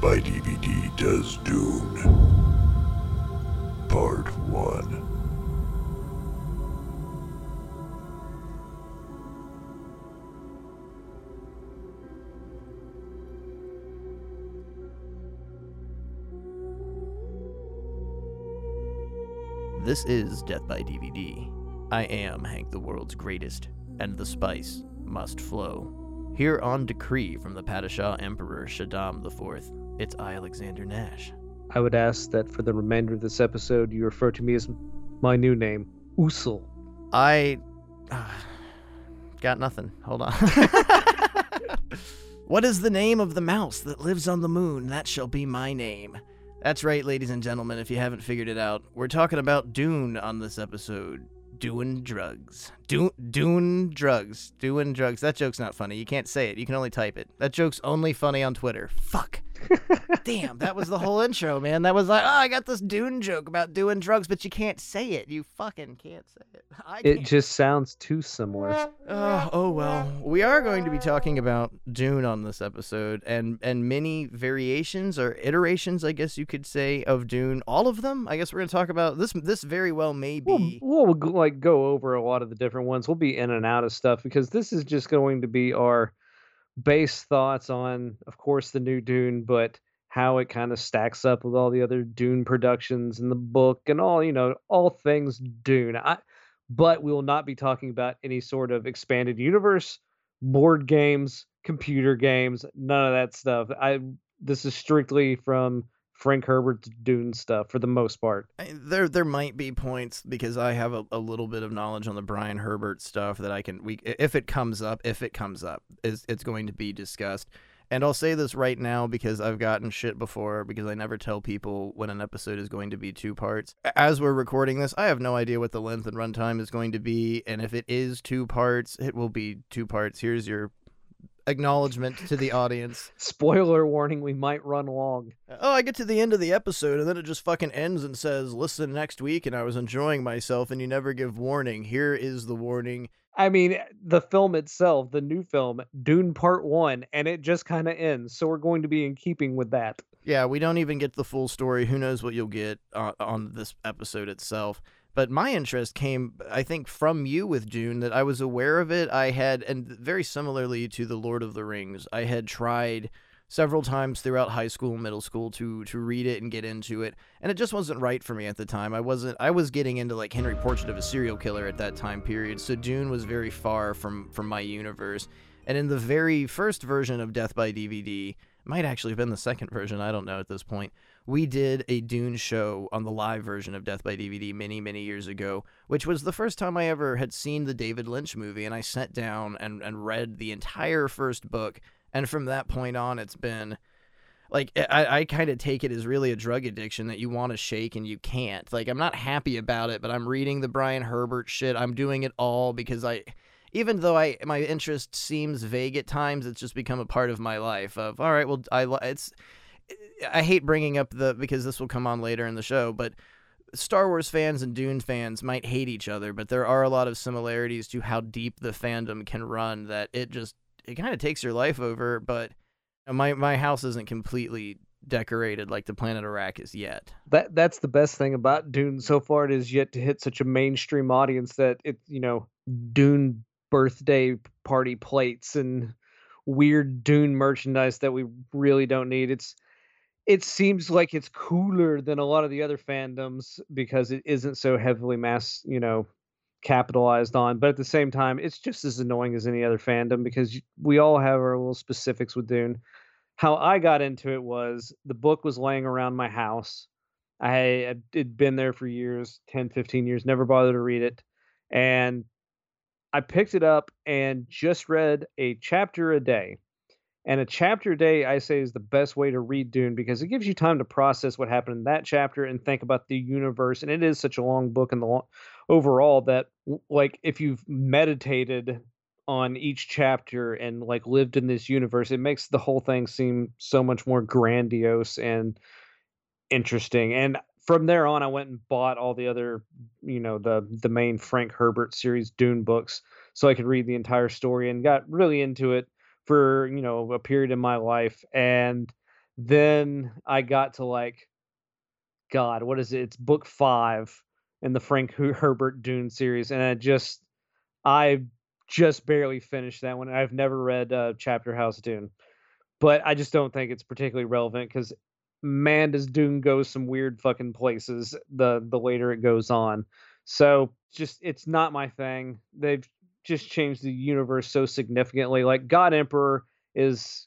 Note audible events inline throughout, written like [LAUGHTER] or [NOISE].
By DVD does Dune. Part 1. This is Death by DVD. I am Hank, the world's greatest, and the spice must flow. Here on decree from the Padishah Emperor Shaddam IV, it's I, Alexander Nash. I would ask that for the remainder of this episode, you refer to me as my new name, Usul. I [SIGHS] got nothing. Hold on. [LAUGHS] what is the name of the mouse that lives on the moon? That shall be my name. That's right, ladies and gentlemen, if you haven't figured it out. We're talking about Dune on this episode. Doing drugs. Do- Dune drugs. Doing drugs. That joke's not funny. You can't say it. You can only type it. That joke's only funny on Twitter. Fuck. Damn, that was the whole intro, man. That was like, oh, I got this Dune joke about doing drugs, but you can't say it. You fucking can't say it. [LAUGHS] I It can't. just sounds too similar. Oh, oh well. We are going to be talking about Dune on this episode and and many variations or iterations, I guess you could say, of Dune. All of them. I guess we're going to talk about this this very well may We'll, we'll like go over a lot of the different ones. We'll be in and out of stuff because this is just going to be our base thoughts on, of course, the new Dune, but how it kind of stacks up with all the other Dune productions and the book and all you know, all things Dune. I, but we will not be talking about any sort of expanded universe, board games, computer games, none of that stuff. I this is strictly from Frank Herbert's Dune stuff for the most part. There there might be points because I have a, a little bit of knowledge on the Brian Herbert stuff that I can we if it comes up if it comes up is it's going to be discussed. And I'll say this right now because I've gotten shit before because I never tell people when an episode is going to be two parts. As we're recording this, I have no idea what the length and runtime is going to be, and if it is two parts, it will be two parts. Here's your acknowledgement to the audience. [LAUGHS] Spoiler warning: we might run long. Oh, I get to the end of the episode and then it just fucking ends and says, listen next week, and I was enjoying myself, and you never give warning. Here is the warning. I mean, the film itself, the new film, Dune Part One, and it just kind of ends. So we're going to be in keeping with that. Yeah, we don't even get the full story. Who knows what you'll get uh, on this episode itself. But my interest came, I think, from you with Dune, that I was aware of it. I had, and very similarly to The Lord of the Rings, I had tried several times throughout high school and middle school to to read it and get into it and it just wasn't right for me at the time i wasn't i was getting into like henry portrait of a serial killer at that time period so dune was very far from from my universe and in the very first version of death by dvd might actually have been the second version i don't know at this point we did a dune show on the live version of death by dvd many many years ago which was the first time i ever had seen the david lynch movie and i sat down and, and read the entire first book and from that point on it's been like i, I kind of take it as really a drug addiction that you want to shake and you can't. Like i'm not happy about it but i'm reading the brian herbert shit. I'm doing it all because i even though i my interest seems vague at times it's just become a part of my life of all right well i it's i hate bringing up the because this will come on later in the show but Star Wars fans and Dune fans might hate each other, but there are a lot of similarities to how deep the fandom can run that it just it kind of takes your life over, but my my house isn't completely decorated like the planet Arrakis yet. That that's the best thing about Dune so far. It is yet to hit such a mainstream audience that it you know Dune birthday party plates and weird Dune merchandise that we really don't need. It's it seems like it's cooler than a lot of the other fandoms because it isn't so heavily mass, you know, capitalized on. But at the same time, it's just as annoying as any other fandom because we all have our little specifics with Dune. How I got into it was the book was laying around my house. I had been there for years 10, 15 years, never bothered to read it. And I picked it up and just read a chapter a day. And a chapter a day, I say, is the best way to read Dune because it gives you time to process what happened in that chapter and think about the universe. And it is such a long book in the long, overall that, like, if you've meditated on each chapter and like lived in this universe, it makes the whole thing seem so much more grandiose and interesting. And from there on, I went and bought all the other, you know, the the main Frank Herbert series Dune books, so I could read the entire story and got really into it for you know a period in my life. And Then I got to like, God, what is it? It's book five in the Frank Herbert Dune series, and I just, I just barely finished that one. I've never read uh, Chapter House Dune, but I just don't think it's particularly relevant because man, does Dune go some weird fucking places the the later it goes on. So just it's not my thing. They've just changed the universe so significantly. Like God Emperor is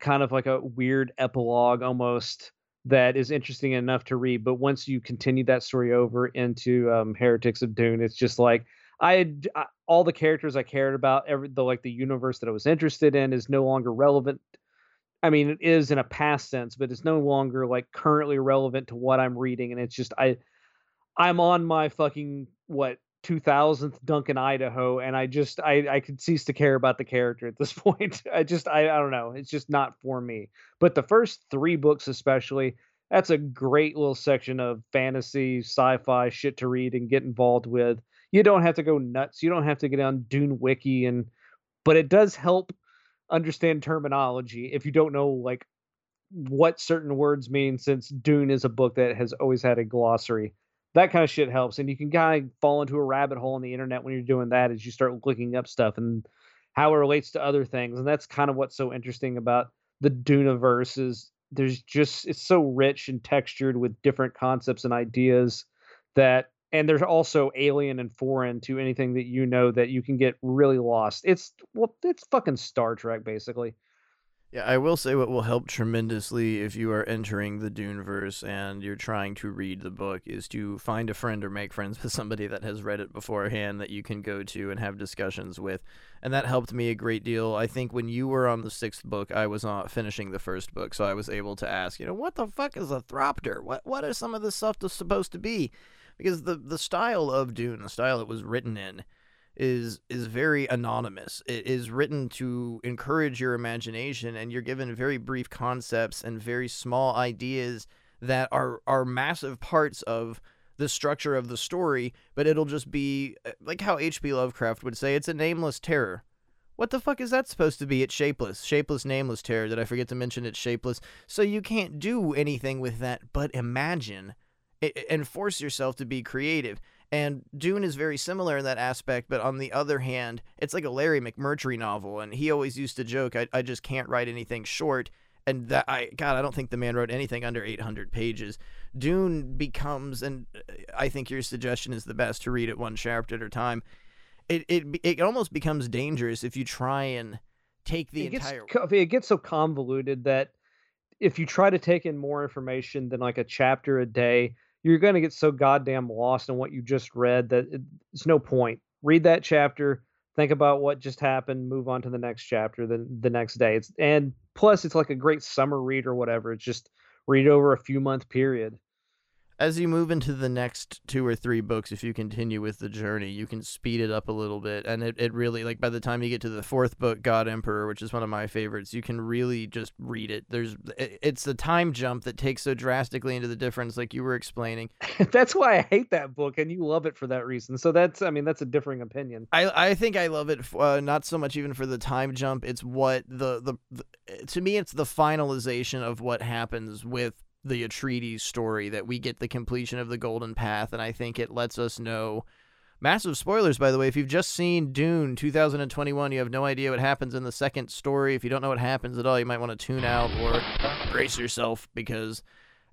kind of like a weird epilogue almost that is interesting enough to read. But once you continue that story over into um, Heretics of Dune, it's just like I had I, all the characters I cared about, every the like the universe that I was interested in is no longer relevant. I mean, it is in a past sense, but it's no longer like currently relevant to what I'm reading, and it's just I, I'm on my fucking what 2000th Duncan Idaho, and I just I I could cease to care about the character at this [LAUGHS] point. I just I I don't know. It's just not for me. But the first three books, especially, that's a great little section of fantasy, sci-fi shit to read and get involved with. You don't have to go nuts. You don't have to get on Dune Wiki and, but it does help understand terminology if you don't know like what certain words mean. Since Dune is a book that has always had a glossary that kind of shit helps. And you can kind of fall into a rabbit hole on the internet when you're doing that as you start looking up stuff and how it relates to other things. And that's kind of what's so interesting about the Duneverse is there's just it's so rich and textured with different concepts and ideas that and there's also alien and foreign to anything that you know that you can get really lost. It's well, it's fucking Star Trek basically. Yeah, I will say what will help tremendously if you are entering the Duneverse and you're trying to read the book is to find a friend or make friends with somebody that has read it beforehand that you can go to and have discussions with. And that helped me a great deal. I think when you were on the sixth book, I was not finishing the first book, so I was able to ask, you know, what the fuck is a thropter? What what is some of this stuff supposed to be? Because the the style of Dune, the style it was written in, is is very anonymous. It is written to encourage your imagination, and you're given very brief concepts and very small ideas that are are massive parts of the structure of the story. But it'll just be uh, like how H.P. Lovecraft would say, it's a nameless terror. What the fuck is that supposed to be? It's shapeless. Shapeless, nameless terror. Did I forget to mention it's shapeless? So you can't do anything with that but imagine and force yourself to be creative. And Dune is very similar in that aspect, but on the other hand, it's like a Larry McMurtry novel, and he always used to joke, I, I just can't write anything short. And that I God, I don't think the man wrote anything under 800 pages. Dune becomes, and I think your suggestion is the best to read it one chapter at a time. It it it almost becomes dangerous if you try and take the it entire. Gets, it gets so convoluted that if you try to take in more information than like a chapter a day, you're going to get so goddamn lost in what you just read that it's no point. Read that chapter, think about what just happened, move on to the next chapter then the next day. It's and plus it's like a great summer read or whatever. It's just read over a few month period as you move into the next two or three books, if you continue with the journey, you can speed it up a little bit. And it, it really, like, by the time you get to the fourth book, God Emperor, which is one of my favorites, you can really just read it. There's, it's the time jump that takes so drastically into the difference, like you were explaining. [LAUGHS] that's why I hate that book, and you love it for that reason. So that's, I mean, that's a differing opinion. I, I think I love it, uh, not so much even for the time jump. It's what the, the, the, to me, it's the finalization of what happens with the Atreides story that we get the completion of the Golden Path, and I think it lets us know. Massive spoilers, by the way. If you've just seen Dune 2021, you have no idea what happens in the second story. If you don't know what happens at all, you might want to tune out or brace yourself because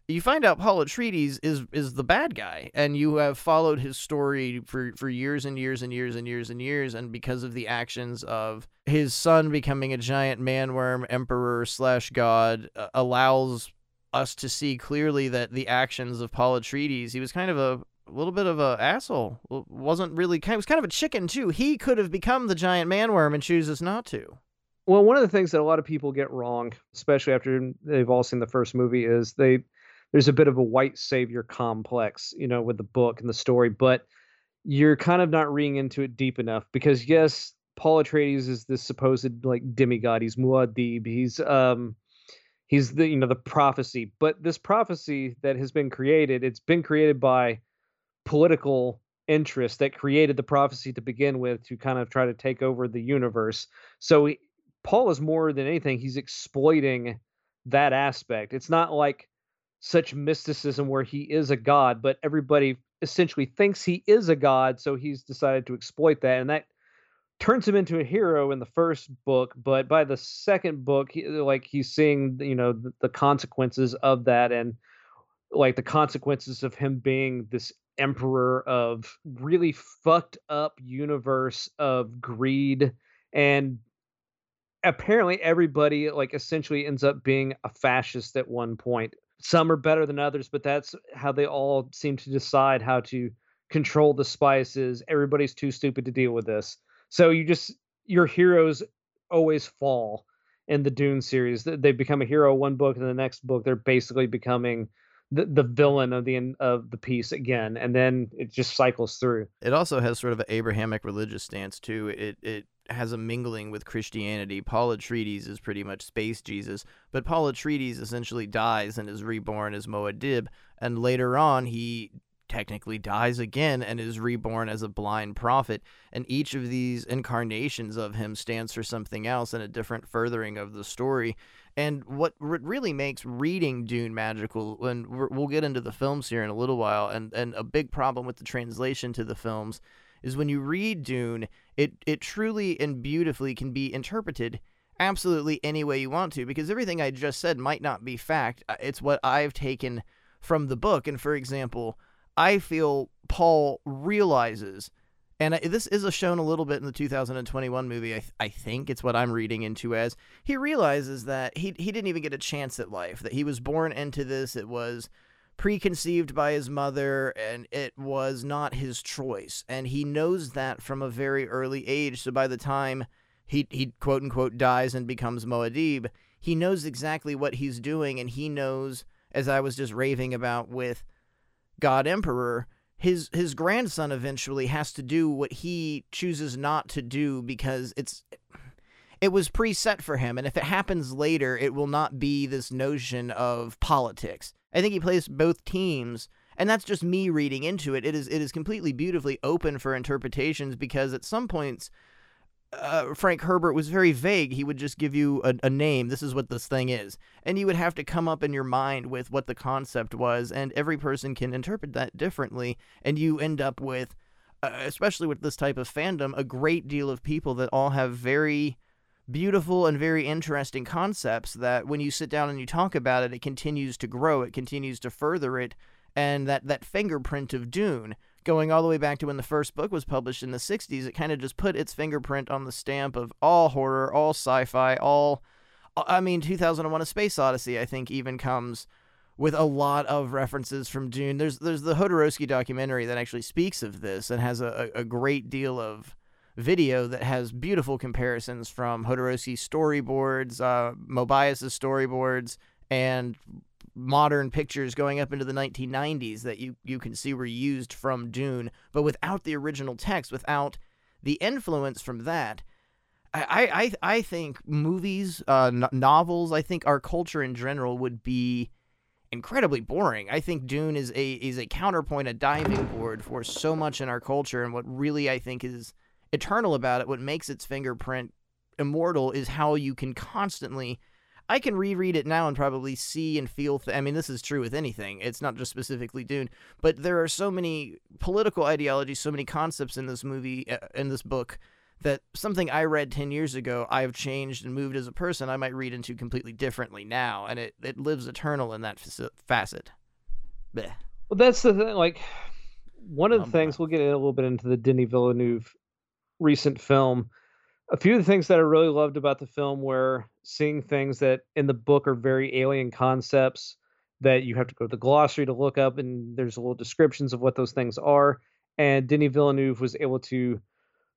you find out Paul Atreides is is the bad guy, and you have followed his story for for years and years and years and years and years, and because of the actions of his son becoming a giant manworm emperor slash god, uh, allows us to see clearly that the actions of Paul Atreides, he was kind of a, little bit of a asshole. wasn't really kind. Was kind of a chicken too. He could have become the giant manworm and chooses not to. Well, one of the things that a lot of people get wrong, especially after they've all seen the first movie, is they there's a bit of a white savior complex, you know, with the book and the story, but you're kind of not reading into it deep enough because yes, Paul Atreides is this supposed like demigod. He's Muad'Dib. He's um he's the you know the prophecy but this prophecy that has been created it's been created by political interests that created the prophecy to begin with to kind of try to take over the universe so he, paul is more than anything he's exploiting that aspect. It's not like such mysticism where he is a god, but everybody essentially thinks he is a god, so he's decided to exploit that, and that turns him into a hero in the first book. But by the second book, he, uh, like he's seeing you know the, the consequences of that, and like the consequences of him being this emperor of really fucked up universe of greed and apparently everybody like essentially ends up being a fascist at one point some are better than others, but that's how they all seem to decide how to control the spices. Everybody's too stupid to deal with this. So you just your heroes always fall in the Dune series. They become a hero one book, and the next book they're basically becoming the, the villain of the of the piece again, and then it just cycles through. It also has sort of an Abrahamic religious stance too. It it has a mingling with Christianity. Paul Atreides is pretty much space Jesus, but Paul Atreides essentially dies and is reborn as Muad'Dib, and later on he technically dies again and is reborn as a blind prophet. And each of these incarnations of him stands for something else and a different furthering of the story. And what really makes reading Dune magical, and we'll get into the films here in a little while, and, and a big problem with the translation to the films is when you read Dune, it it truly and beautifully can be interpreted absolutely any way you want to because everything I just said might not be fact. Uh, it's what I've taken from the book. And for example, I feel Paul realizes, and this is a shown a little bit in the 2021 movie. I, th- I think it's what I'm reading into as he realizes that he he didn't even get a chance at life. That he was born into this. It was preconceived by his mother and it was not his choice and he knows that from a very early age so by the time he he quote unquote dies and becomes Muad'Dib he knows exactly what he's doing and he knows as I was just raving about with God Emperor his his grandson eventually has to do what he chooses not to do because it's it was preset for him and if it happens later it will not be this notion of politics I think he plays both teams, and that's just me reading into it. It is it is completely beautifully open for interpretations because at some points. Uh, Frank Herbert was very vague. He would just give you a, a name. This is what this thing is. And you would have to come up in your mind with what the concept was. And every person can interpret that differently. And you end up with, uh, especially with this type of fandom, a great deal of people that all have very beautiful and very interesting concepts that when you sit down and you talk about it, it continues to grow, it continues to further it, and that, that fingerprint of Dune, going all the way back to when the first book was published in the 60s, it kind of just put its fingerprint on the stamp of all horror, all sci fi, all. I mean, 2001 A Space Odyssey, I think, even comes with a lot of references from Dune. There's there's the Jodorowsky documentary that actually speaks of this and has a, a great deal of video that has beautiful comparisons from Jodorowsky's storyboards, uh, Mobius's storyboards, and modern pictures going up into the 1990s that you, you can see were used from Dune, but without the original text, without the influence from that. I, I, I think movies, uh, novels, I think our culture in general would be incredibly boring. I think Dune is a is a counterpoint, a diving board for so much in our culture, and what really I think is eternal about it, what makes its fingerprint immortal is how you can constantly I can reread it now and probably see and feel. Th- I mean, this is true with anything. It's not just specifically Dune, but there are so many political ideologies, so many concepts in this movie, uh, in this book, that something I read 10 years ago, I've changed and moved as a person, I might read into completely differently now. And it, it lives eternal in that facet. Blech. Well, that's the thing. Like, one of the um, things, we'll get a little bit into the Denis Villeneuve recent film. A few of the things that I really loved about the film were seeing things that in the book are very alien concepts that you have to go to the glossary to look up, and there's little descriptions of what those things are. And Denis Villeneuve was able to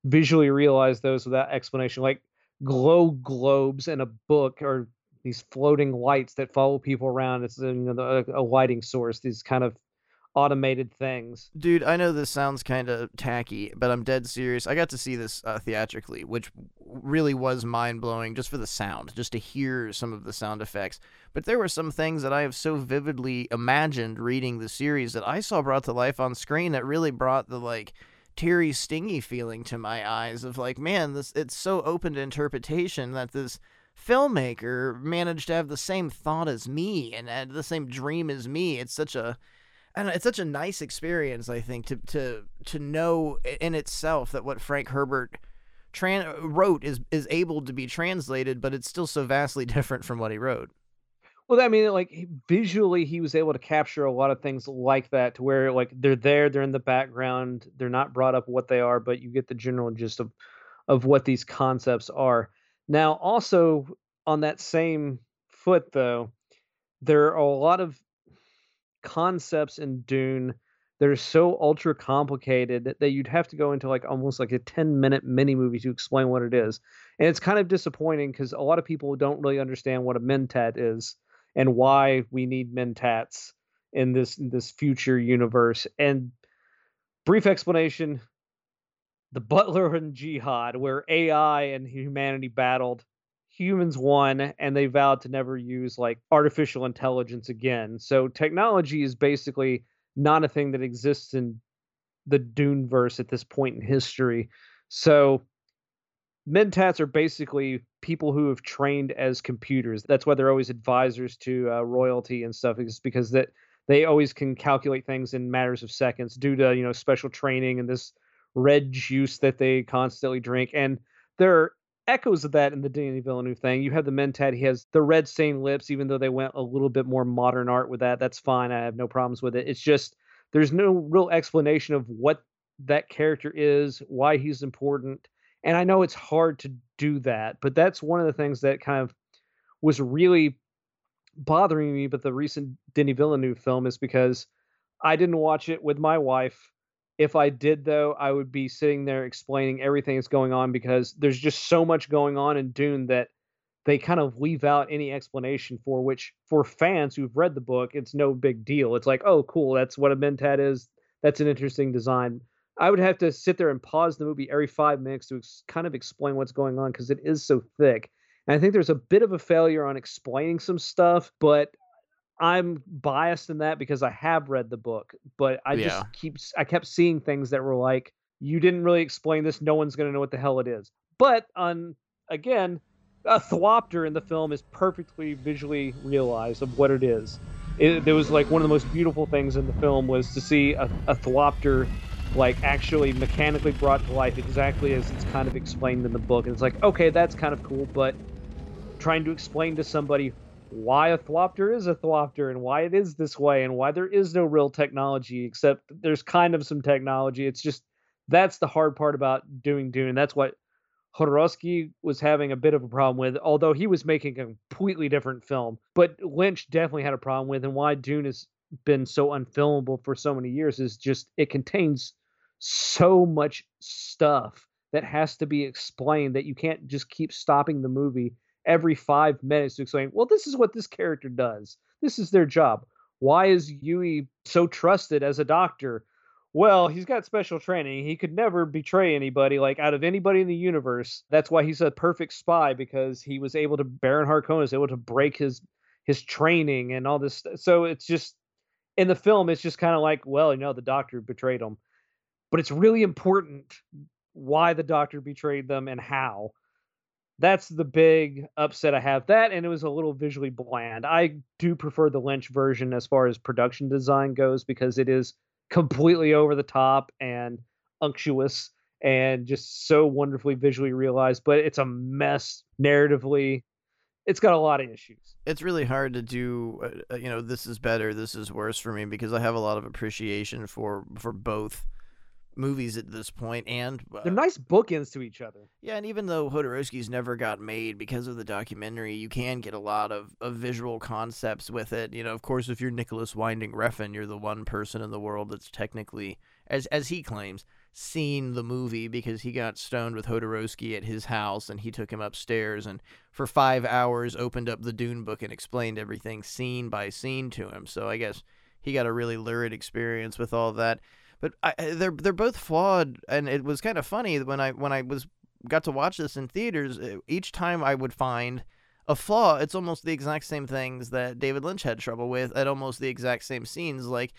visually realize those without explanation, like glow globes in a book or these floating lights that follow people around. It's you know uh, a lighting source. These kind of automated things. Dude, I know this sounds kind of tacky, but I'm dead serious. I got to see this uh, theatrically, which really was mind blowing just for the sound, just to hear some of the sound effects. But there were some things that I have so vividly imagined reading the series that I saw brought to life on screen that really brought the like teary, stingy feeling to my eyes of like, man, this it's so open to interpretation that this filmmaker managed to have the same thought as me and had the same dream as me. It's such a and it's such a nice experience, I think, to to to know in itself that what Frank Herbert tran- wrote is is able to be translated, but it's still so vastly [LAUGHS] different from what he wrote. Well, I mean, like visually, he was able to capture a lot of things like that, to where like they're there, they're in the background, they're not brought up what they are, but you get the general gist of of what these concepts are. Now, also on that same foot, though, there are a lot of concepts in Dune that are so ultra complicated that you'd have to go into like almost like a 10 minute mini movie to explain what it is. And it's kind of disappointing because a lot of people don't really understand what a mentat is and why we need mentats in this in this future universe. And brief explanation the Butlerian Jihad, where AI and humanity battled humans won and they vowed to never use like artificial intelligence again. So technology is basically not a thing that exists in the Dune verse at this point in history. So mentats are basically people who have trained as computers. That's why they're always advisors to uh, royalty and stuff, is because that they always can calculate things in matters of seconds due to you know special training and this red juice that they constantly drink. And there are echoes of that in the Danny Villeneuve thing. You have the Mentat, he has the red stained lips, even though they went a little bit more modern art with that. That's fine. I have no problems with it. It's just there's no real explanation of what that character is, why he's important. And I know it's hard to do that, but that's one of the things that kind of was really bothering me But the recent Denis Villeneuve film is because I didn't watch it with my wife if I did, though, I would be sitting there explaining everything that's going on because there's just so much going on in Dune that they kind of leave out any explanation for which for fans who've read the book it's no big deal. It's like oh cool that's what a mentat is. That's an interesting design. I would have to sit there and pause the movie every five minutes to ex- kind of explain what's going on because it is so thick. And i think there's a bit of a failure on explaining some stuff but I'm biased in that because I have read the book, but I Yeah. just keep I kept seeing things that were like, you didn't really explain this. No one's gonna know what the hell it is. But on again, a thwopter in the film is perfectly visually realized of what it is. It, it was like one of the most beautiful things in the film was to see a, a thwopter like actually mechanically brought to life exactly as it's kind of explained in the book. And it's like, okay, that's kind of cool, but trying to explain to somebody why a thwopter is a thwopter and why it is this way and why there is no real technology except there's kind of some technology. It's just that's the hard part about doing Dune. That's what Jodorowsky was having a bit of a problem with, although he was making a completely different film. But Lynch definitely had a problem with, and why Dune has been so unfilmable for so many years is just it contains so much stuff that has to be explained that you can't just keep stopping the movie every five minutes to explain, well, this is what this character does. This is their job. Why is Yueh so trusted as a doctor? Well, he's got special training. He could never betray anybody, like out of anybody in the universe. That's why he's a perfect spy because he was able to Baron Harkonnen is able to break his his training and all this. So it's just in the film, it's just kind of like, well, you know, the doctor betrayed him, but it's really important why the doctor betrayed them and how that's the big upset I have. That and it was a little visually bland. I do prefer the Lynch version as far as production design goes because it is completely over the top and unctuous and just so wonderfully visually realized, but it's a mess narratively. It's got a lot of issues. It's really hard to do, uh, uh, you know, this is better, this is worse for me because I have a lot of appreciation for for both movies at this point and uh, They're nice bookends to each other. Yeah, and even though Jodorowsky's never got made because of the documentary, you can get a lot of, of visual concepts with it. You know, of course, if you're Nicolas Winding Refn, you're the one person in the world that's technically, as as he claims, seen the movie because he got stoned with Hodorowski at his house and he took him upstairs and for five hours opened up the Dune book and explained everything scene by scene to him. So I guess he got a really lurid experience with all that but I, they're they're both flawed, and it was kind of funny when I when I was got to watch this in theaters. Each time I would find a flaw, it's almost the exact same things that David Lynch had trouble with at almost the exact same scenes. Like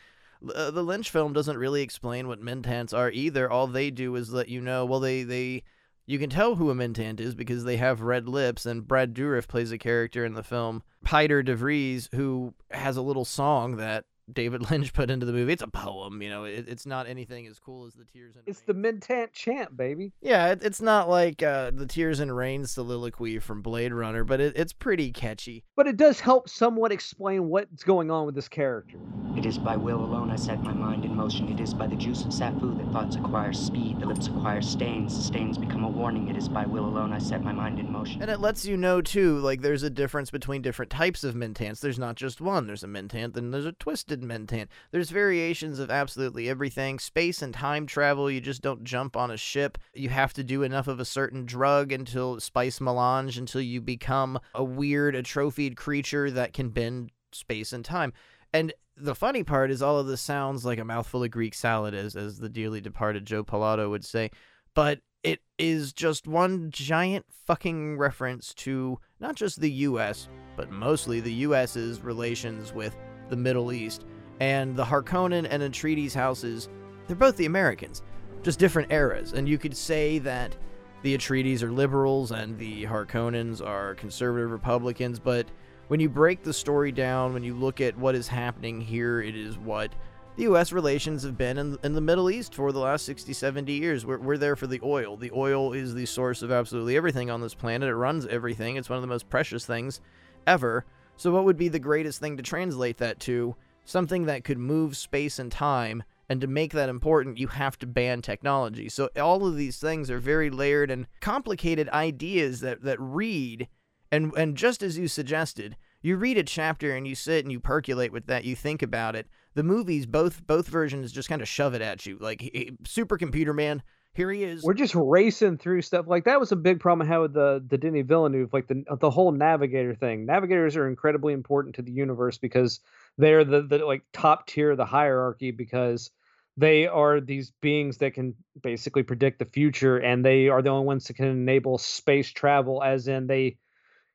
uh, the Lynch film doesn't really explain what mentants are either. All they do is let you know. Well, they they You can tell who a Mentant is because they have red lips, and Brad Dourif plays a character in the film, Pieter de Vries, who has a little song that David [LAUGHS] Lynch put into the movie. It's a poem, you know. It, it's not anything as cool as the Tears and It's Rain. the Mintant chant, baby. yeah. It, it's not like uh, the Tears and Rain soliloquy from Blade Runner, but it, it's pretty catchy. But it does help somewhat explain what's going on with this character. It is by will alone I set my mind in motion. It is by the juice of Sapho that thoughts acquire speed, the lips acquire stains, stains become a warning. It is by will alone I set my mind in motion. And it lets you know too, like there's a difference between different types of Mintants. There's not just one. There's a Mintant, then there's a twisted Mentant. There's variations of absolutely everything. Space and time travel, you just don't jump on a ship. You have to do enough of a certain drug until spice melange until you become a weird atrophied creature that can bend space and time. And the funny part is all of this sounds like a mouthful of Greek salad, as as the dearly departed Joe Pilato would say. But it is just one giant fucking reference to not just the US, but mostly the US's relations with the Middle East. And the Harkonnen and Atreides houses, they're both the Americans, just different eras. And you could say that the Atreides are liberals and the Harkonnens are conservative Republicans, but when you break the story down, when you look at what is happening here, it is what the U.S. relations have been in, in the Middle East for the last 60, 70 years. We're, we're there for the oil. The oil is the source of absolutely everything on this planet. It runs everything. It's one of the most precious things ever. So, what would be the greatest thing to translate that to? Something that could move space and time. And to make that important, you have to ban technology. So, all of these things are very layered and complicated ideas that, that read. And, and just as you suggested, you read a chapter and you sit and you percolate with that, you think about it. The movies, both both versions, just kind of shove it at you. Like Supercomputer Man, here he is. We're just racing through stuff. Like that was a big problem I had with the the Denis Villeneuve, like the the whole navigator thing. Navigators are incredibly important to the universe because they're the the like top tier of the hierarchy because they are these beings that can basically predict the future and they are the only ones that can enable space travel as in they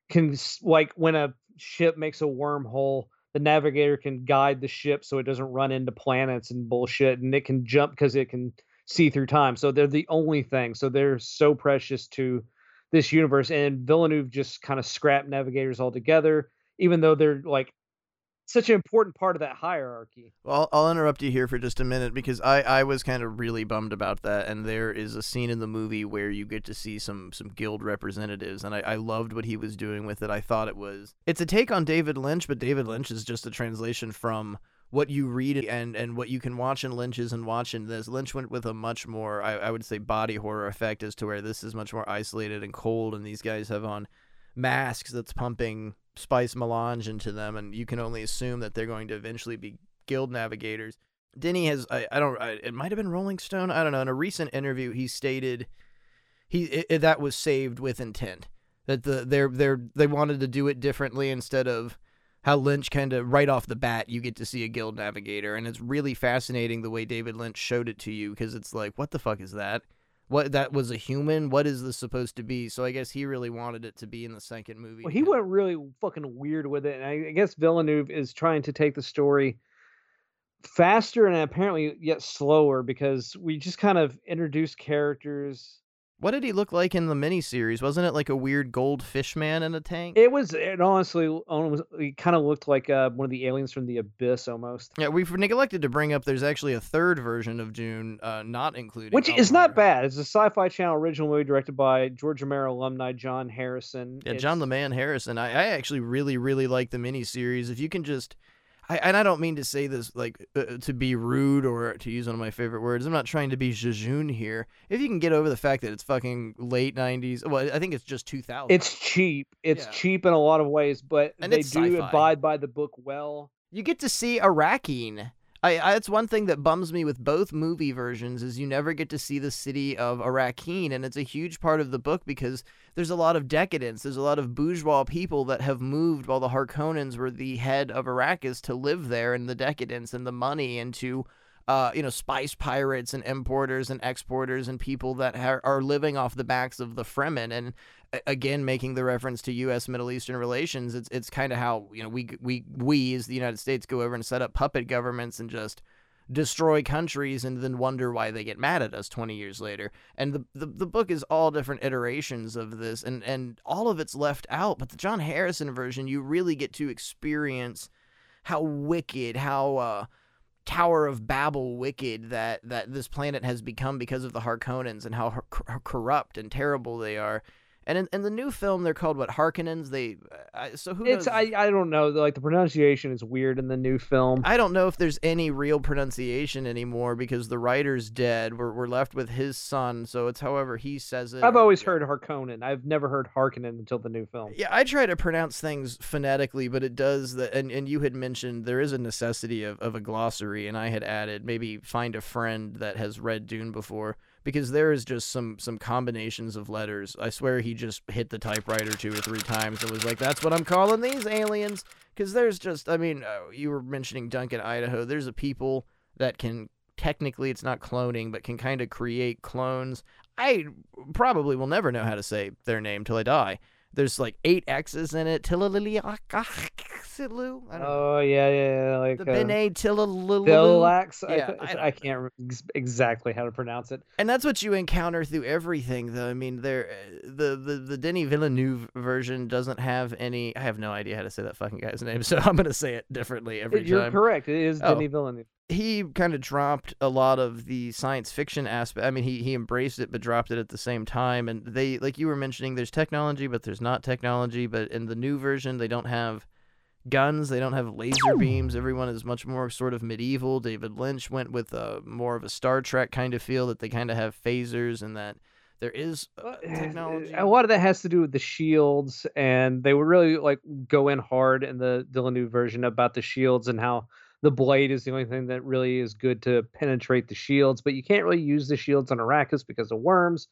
can like when a ship makes a wormhole the navigator can guide the ship so it doesn't run into planets and bullshit and it can jump because it can see through time so they're the only thing so they're so precious to this universe and villeneuve just kind of scrapped navigators altogether even though they're like such an important part of that hierarchy Well, I'll, I'll interrupt you here for just a minute because I, I was kind of really bummed about that. And there is a scene in the movie where you get to see some some guild representatives, and I, I loved what he was doing with it. I thought it was it's a take on David Lynch, but David Lynch is just a translation from what you read and and what you can watch in Lynch's and watch in this. Lynch went with a much more I, I would say body horror effect as to where this is much more isolated and cold, and these guys have on masks that's pumping spice melange into them, and you can only assume that they're going to eventually be guild navigators. Denny has I, I don't I, it might have been Rolling Stone I don't know in a recent interview he stated he it, it- that was saved with intent that the they're they're they wanted to do it differently instead of how Lynch kind of right off the bat you get to see a guild navigator and it's really fascinating the way David Lynch showed it to you because it's like what the fuck is that? What that was a human? What is this supposed to be? So I guess he really wanted it to be in the second movie well he went really fucking weird with it and I, I guess villeneuve is trying to take the story faster and apparently yet slower because we just kind of introduce characters what did he look like in the miniseries wasn't it like a weird gold fish man in a tank It was it honestly almost it kind of looked like uh, one of the aliens from the abyss almost, Yeah, we've neglected to bring up. There's actually a third version of Dune, uh, not included, which is not bad. It's a Sci-Fi Channel original movie directed by George Romero alumni John Harrison. Yeah, John It's- LeMan Harrison. I, I actually really, really like the miniseries. If you can just, I, and I don't mean to say this like uh, to be rude or to use one of my favorite words. I'm not trying to be jejune here. If you can get over the fact that it's fucking late '90s, well, I think it's just 2000. It's cheap. It's Yeah. cheap in a lot of ways, but And they do sci-fi. abide by the book well. you get to see Arrakeen. I, I that's one thing that bums me with both movie versions is you never get to see the city of Arrakeen, and it's a huge part of the book because there's a lot of decadence. There's a lot of bourgeois people that have moved while the Harkonnens were the head of Arrakis to live there, and the decadence and the money and to. Uh, you know, spice pirates and importers and exporters and people that ha- are living off the backs of the Fremen, and again making the reference to U.S. Middle Eastern relations. It's it's kind of how you know we we we as the United States go over and set up puppet governments and just destroy countries and then wonder why they get mad at us 20 years later. And the, the, the book is all different iterations of this, and, and all of it's left out. But the John Harrison version, you really get to experience how wicked, how uh, Tower of Babel wicked that, that this planet has become because of the Harkonnens and how, how corrupt and terrible they are. And in, in the new film, they're called what Harkonnens. They uh, so who It's knows? I I don't know. Like the pronunciation is weird in the new film. I don't know if there's any real pronunciation anymore because the writer's dead. We're, we're left with his son, so it's however he says it. I've always heard Harkonnen. I've never heard Harkonnen until the new film. Yeah, I try to pronounce things phonetically, but it does that. And, and you had mentioned there is a necessity of, of a glossary, and I had added maybe find a friend that has read Dune before because there is just some some combinations of letters. I swear he just hit the typewriter two or three times and was like, "That's what I'm calling these aliens." Because there's just, I mean, uh, you were mentioning Duncan, Idaho. There's a people that can technically it's not cloning, but can kind of create clones. I probably will never know how to say their name till I die. There's like eight X's in it. Tilaliliaxilu. I. Oh yeah, yeah, yeah, like The uh, Bene. I, Yeah, I I, can't exactly how to pronounce it. And that's what you encounter through everything, though. I mean, there, the, the the Denny Villeneuve version doesn't have any. I have no idea how to say that fucking guy's name, [LAUGHS] so I'm gonna say it differently every You're time. correct. It is Oh. Denis Villeneuve. He kind of dropped a lot of the science fiction aspect. I mean, he he embraced it but dropped it at the same time. And they, like you were mentioning, there's technology, but there's not technology. But in the new version, they don't have guns. They don't have laser beams. Everyone is much more sort of medieval. David Lynch went with a more of a Star Trek kind of feel that they kind of have phasers and that there is uh, technology. A lot of that has to do with the shields, and they would really like go in hard in the Villeneuve version about the shields and how the blade is the only thing that really is good to penetrate the shields, but you can't really use the shields on Arrakis because of worms.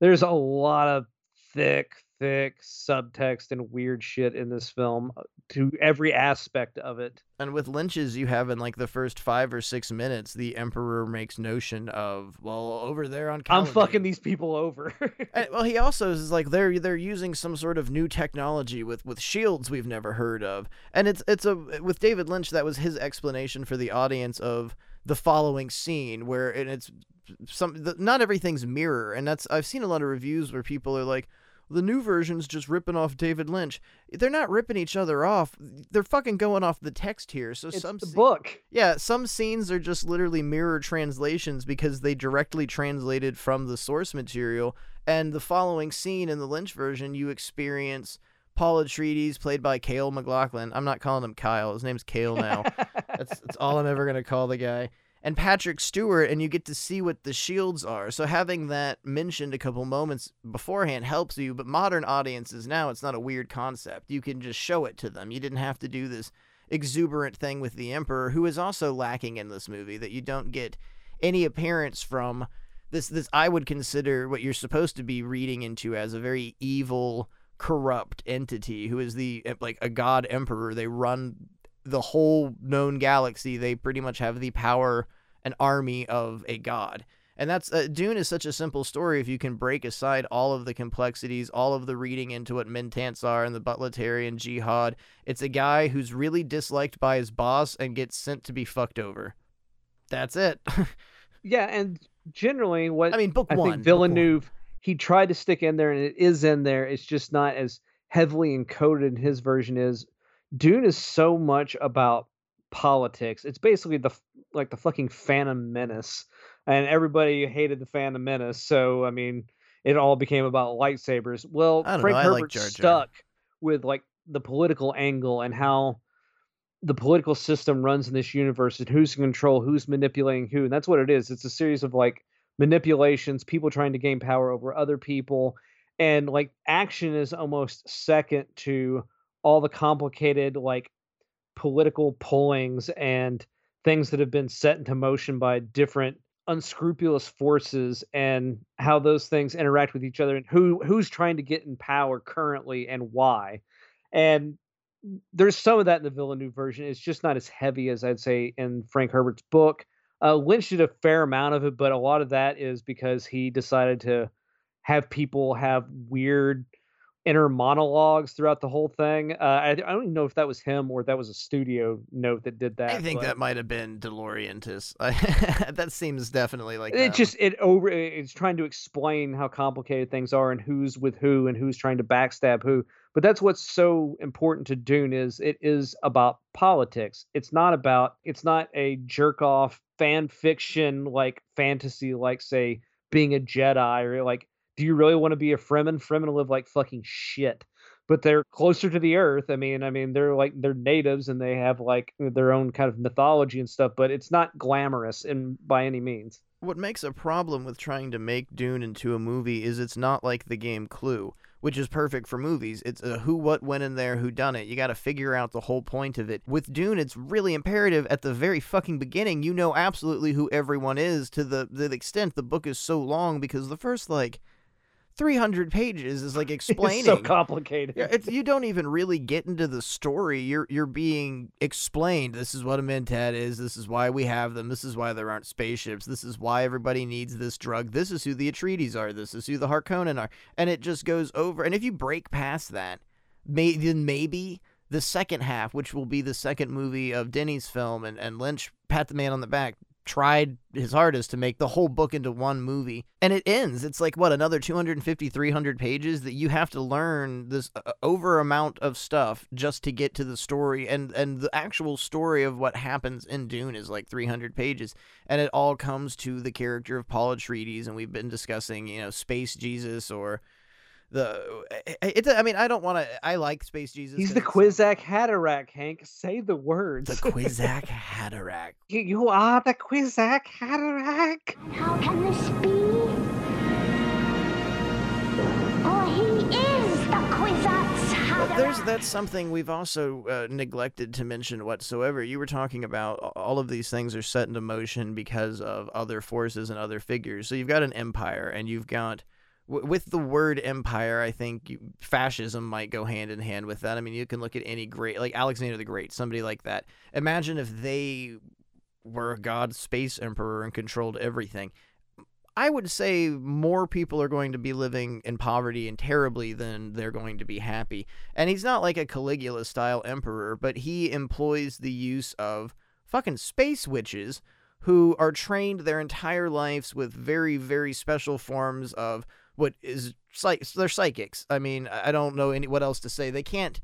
There's a lot of thick, thick subtext and weird shit in this film uh, to every aspect of it. And with Lynch's, you have in like the first five or six minutes, the Emperor makes notion of, well, over there on. I'm fucking these people over. [LAUGHS] And, well, he also is like they're they're using some sort of new technology with with shields we've never heard of, and it's it's a with David Lynch that was his explanation for the audience of the following scene where and it's some the, not everything's mirror, and that's I've seen a lot of reviews where people are like. The new version's just ripping off David Lynch. They're not ripping each other off. They're fucking going off the text here. So it's some the book. yeah, some scenes are just literally mirror translations because they directly translated from the source material. And the following scene in the Lynch version, you experience Paul Atreides, played by Kale MacLachlan. I'm not calling him Kyle. His name's Kale now. [LAUGHS] that's, that's all I'm ever going to call the guy. And Patrick Stewart, and you get to see what the shields are. So having that mentioned a couple moments beforehand helps you, but modern audiences now, it's not a weird concept. You can just show it to them. You didn't have to do this exuberant thing with the Emperor, who is also lacking in this movie, that you don't get any appearance from. This, this I would consider what you're supposed to be reading into as a very evil, corrupt entity who is the eh, like a god emperor. They run the whole known galaxy. They pretty much have the power and army of a god. And that's uh, Dune is such a simple story if you can break aside all of the complexities, all of the reading into what Mentants are and the Butlerian jihad. It's a guy who's really disliked by his boss and gets sent to be fucked over. That's it. [LAUGHS] Yeah, and generally what I mean, book I one. think book one. Villeneuve he tried to stick in there and it is in there. It's just not as heavily encoded in his version is Dune is so much about politics. It's basically the like the fucking Phantom Menace. And everybody hated the Phantom Menace. So I mean, it all became about lightsabers. Well, Frank know, I like Herbert Jar Jar. stuck with like the political angle and how the political system runs in this universe and who's in control, who's manipulating who. And that's what it is. It's a series of like manipulations, people trying to gain power over other people. And like action is almost second to all the complicated like political pullings and things that have been set into motion by different unscrupulous forces and how those things interact with each other and who who's trying to get in power currently and why. And there's some of that in the Villeneuve version. It's just not as heavy as I'd say in Frank Herbert's book. Uh, Lynch did a fair amount of it, but a lot of that is because he decided to have people have weird inner monologues throughout the whole thing. Uh, I, I don't even know if that was him or that was a studio note that did that. I think that might have been De Laurentiis. [LAUGHS] that seems definitely like it them. just it over it's trying to explain how complicated things are and who's with who and who's trying to backstab who. But that's what's so important to Dune is it is about politics. It's not about it's not a jerk off fan fiction like fantasy like say being a Jedi or like do you really want to be a Fremen? Fremen live like fucking shit. But they're closer to the earth. I mean, I mean, they're like they're natives and they have like their own kind of mythology and stuff, but it's not glamorous in by any means. What makes a problem with trying to make Dune into a movie is it's not like the game Clue, which is perfect for movies. It's a who, what, when, and there, who done it. You got to figure out the whole point of it. With Dune, it's really imperative at the very fucking beginning. You know absolutely who everyone is to the the extent the book is so long because the first like 300 pages is like explaining [LAUGHS] It's so complicated. Yeah, it's you don't even really get into the story. You're you're being explained. This is what a mentat is. This is why we have them. This is why there aren't spaceships. This is why everybody needs this drug. This is who the Atreides are. This is who the Harkonnen are. And it just goes over. And if you break past that, may, then maybe the second half, which will be the second movie of Denny's film, and, and Lynch pat the man on the back, tried his hardest to make the whole book into one movie. And it ends. It's like what another 250 300 pages that you have to learn this uh, over amount of stuff just to get to the story. And and the actual story of what happens in dune is like 300 pages. And it all comes to the character of paul atreides. And we've been discussing you know space jesus or the it's i mean i don't want to i like space jesus he's the it's- Kwisatz Haderach, Hank. Say the words. the Kwisatz Haderach [LAUGHS] You, you are the Kwisatz Haderach. How can this be? For he is the Kwisatz But there's that's something we've also uh, neglected to mention whatsoever. You were talking about all of these things are set into motion because of other forces and other figures. So you've got an empire, and you've got with the word empire. I think fascism might go hand in hand with that. I mean, you can look at any great like Alexander the Great, somebody like that. Imagine if they were a god space emperor and controlled everything. I would say more people are going to be living in poverty and terribly than they're going to be happy. And he's not like a Caligula style emperor, but he employs the use of fucking space witches who are trained their entire lives with very, very special forms of what is psych- they're psychics. I mean, I don't know any what else to say. They can't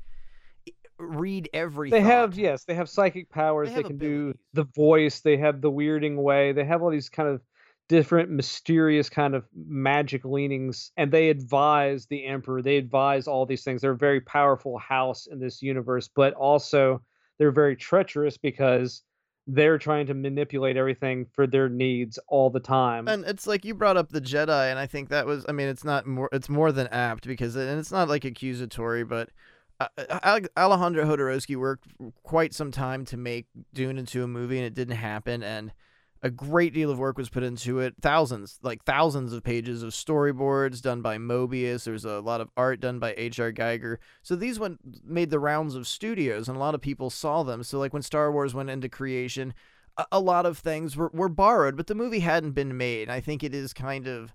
read every They have yes, they have psychic powers. They They, can do the voice. They have the weirding way. They have all these kind of different mysterious kind of magic leanings and they advise the emperor they advise all these things they're a very powerful house in this universe but also they're very treacherous because they're trying to manipulate everything for their needs all the time And it's like you brought up the Jedi, and I think that was. I mean, it's not more. It's more than apt because, and it's not like accusatory, but uh, Alejandro Jodorowsky worked quite some time to make Dune into a movie, and it didn't happen. And a great deal of work was put into it. Thousands, like thousands of pages of storyboards done by Moebius. There's a lot of art done by H.R. Giger. So these went made the rounds of studios, and a lot of people saw them. So like when Star Wars went into creation, a, a lot of things were, were borrowed, but the movie hadn't been made. I think it is kind of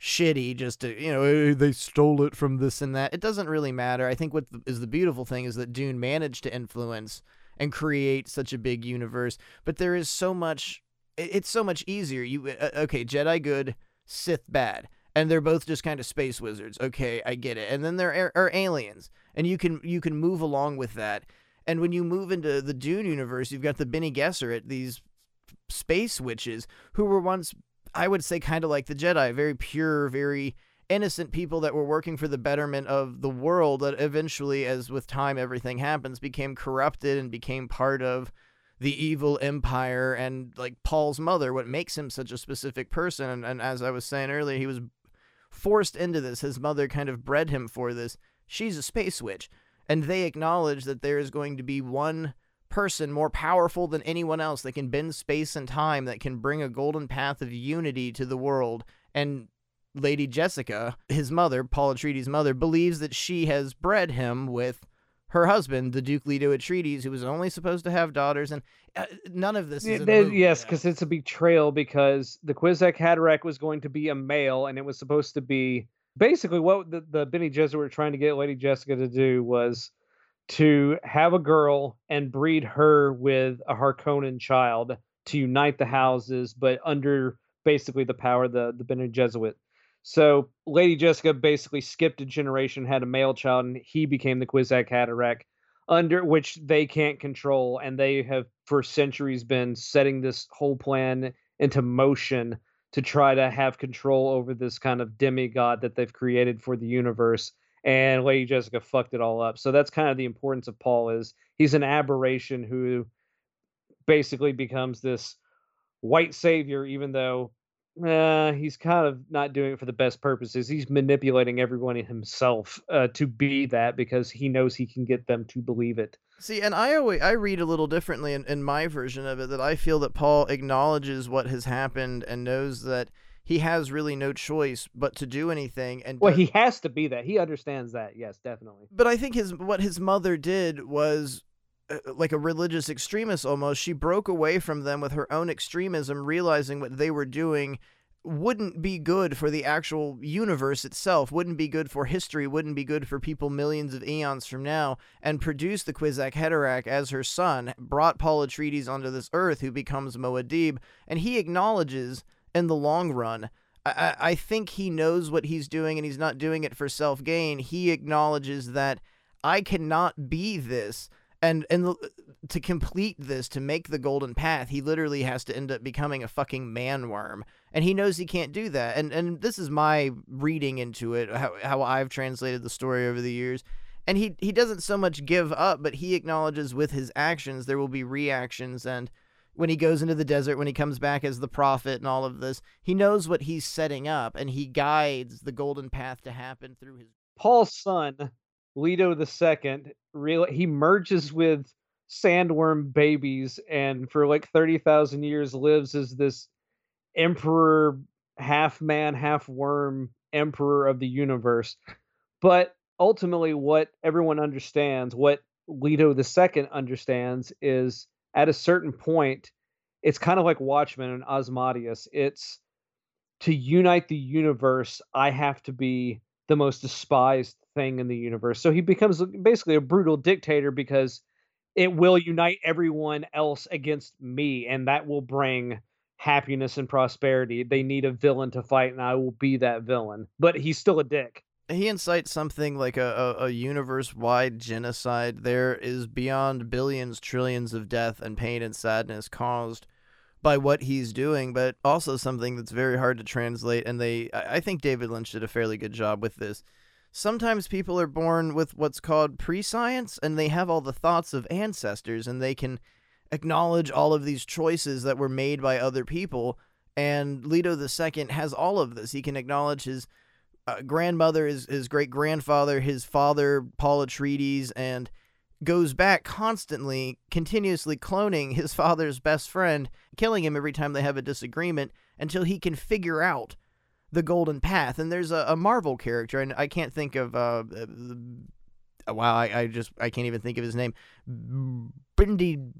shitty just to, you know, "Eh, they stole it from this and that. It doesn't really matter. I think what is the beautiful thing is that Dune managed to influence and create such a big universe, but there is so much it's so much easier. You uh, okay, Jedi good, Sith bad. And they're both just kind of space wizards. Okay, I get it. And then there are, are aliens, and you can you can move along with that. And when you move into the Dune universe, you've got the Bene Gesserit, these space witches who were once, I would say, kind of like the Jedi, very pure, very innocent people that were working for the betterment of the world. That eventually, as with time everything happens, became corrupted and became part of the evil empire. And like Paul's mother, what makes him such a specific person, and, and as I was saying earlier, he was forced into this. His mother kind of bred him for this. She's a space witch. And they acknowledge that there is going to be one person more powerful than anyone else that can bend space and time, that can bring a golden path of unity to the world. And Lady Jessica, his mother, Paul Atreides' mother, believes that she has bred him with her husband, the Duke Leto Atreides, who was only supposed to have daughters. And uh, none of this is Yeah, in the they- movie, yes, because it's a betrayal because the Kwisatz Haderach was going to be a male and it was supposed to be basically what the, the Bene Gesserit were trying to get Lady Jessica to do was to have a girl and breed her with a Harkonnen child to unite the houses, but under basically the power of the the Bene Gesserit. So Lady Jessica basically skipped a generation, had a male child, and he became the Kwisatz Haderach, under which they can't control, and they have for centuries been setting this whole plan into motion to try to have control over this kind of demigod that they've created for the universe and lady jessica fucked it all up. So that's kind of the importance of paul is he's an aberration who basically becomes this white savior even though uh, he's kind of not doing it for the best purposes. He's manipulating everyone himself uh, to be that because he knows he can get them to believe it. See, and I always I read a little differently in, in my version of it that I feel that Paul acknowledges what has happened and knows that he has really no choice but to do anything and well do- he has to be that. He understands that. Yes definitely. But I think his what his mother did was Uh, uh, like a religious extremist almost. She broke away from them with her own extremism, realizing what they were doing wouldn't be good for the actual universe itself, wouldn't be good for history, wouldn't be good for people millions of eons from now, and produced the Kwisatz Haderach as her son, brought Paul Atreides onto this earth, who becomes Muad'Dib, and he acknowledges in the long run. I I think he knows what he's doing and he's not doing it for self gain. He acknowledges that I cannot be this. And and to complete this, to make the golden path, he literally has to end up becoming a fucking man worm, and he knows he can't do that. And and this is my reading into it, how how I've translated the story over the years. And he he doesn't so much give up, but he acknowledges with his actions there will be reactions, and when he goes into the desert, when he comes back as the prophet, and all of this, he knows what he's setting up, and he guides the golden path to happen through his. Paul's son, Leto the Second, really he merges with sandworm babies and for like 30,000 years lives as this emperor half man half worm emperor of the universe. But ultimately what everyone understands what Leto the Second understands is at a certain point it's kind of like Watchmen and Ozymandias it's to unite the universe I have to be the most despised thing in the universe. So he becomes basically a brutal dictator because it will unite everyone else against me, and that will bring happiness and prosperity. They need a villain to fight, and I will be that villain. But he's still a dick. He incites something like a, a, a universe wide genocide. There is beyond billions, trillions of death and pain and sadness caused by what he's doing, but also something that's very hard to translate. And they, I I think David Lynch did a fairly good job with this. Sometimes people are born with what's called prescience, and they have all the thoughts of ancestors, and they can acknowledge all of these choices that were made by other people. And Leto II has all of this. He can acknowledge his uh, grandmother, his, his great grandfather, his father, Paul Atreides, and goes back constantly, continuously cloning his [LAUGHS] father's best friend, killing him every time they have a disagreement until he can figure out the golden path. And there's a, a Marvel character, and I can't think of. Uh, uh, wow, I, I just I can't even think of his name. Brindy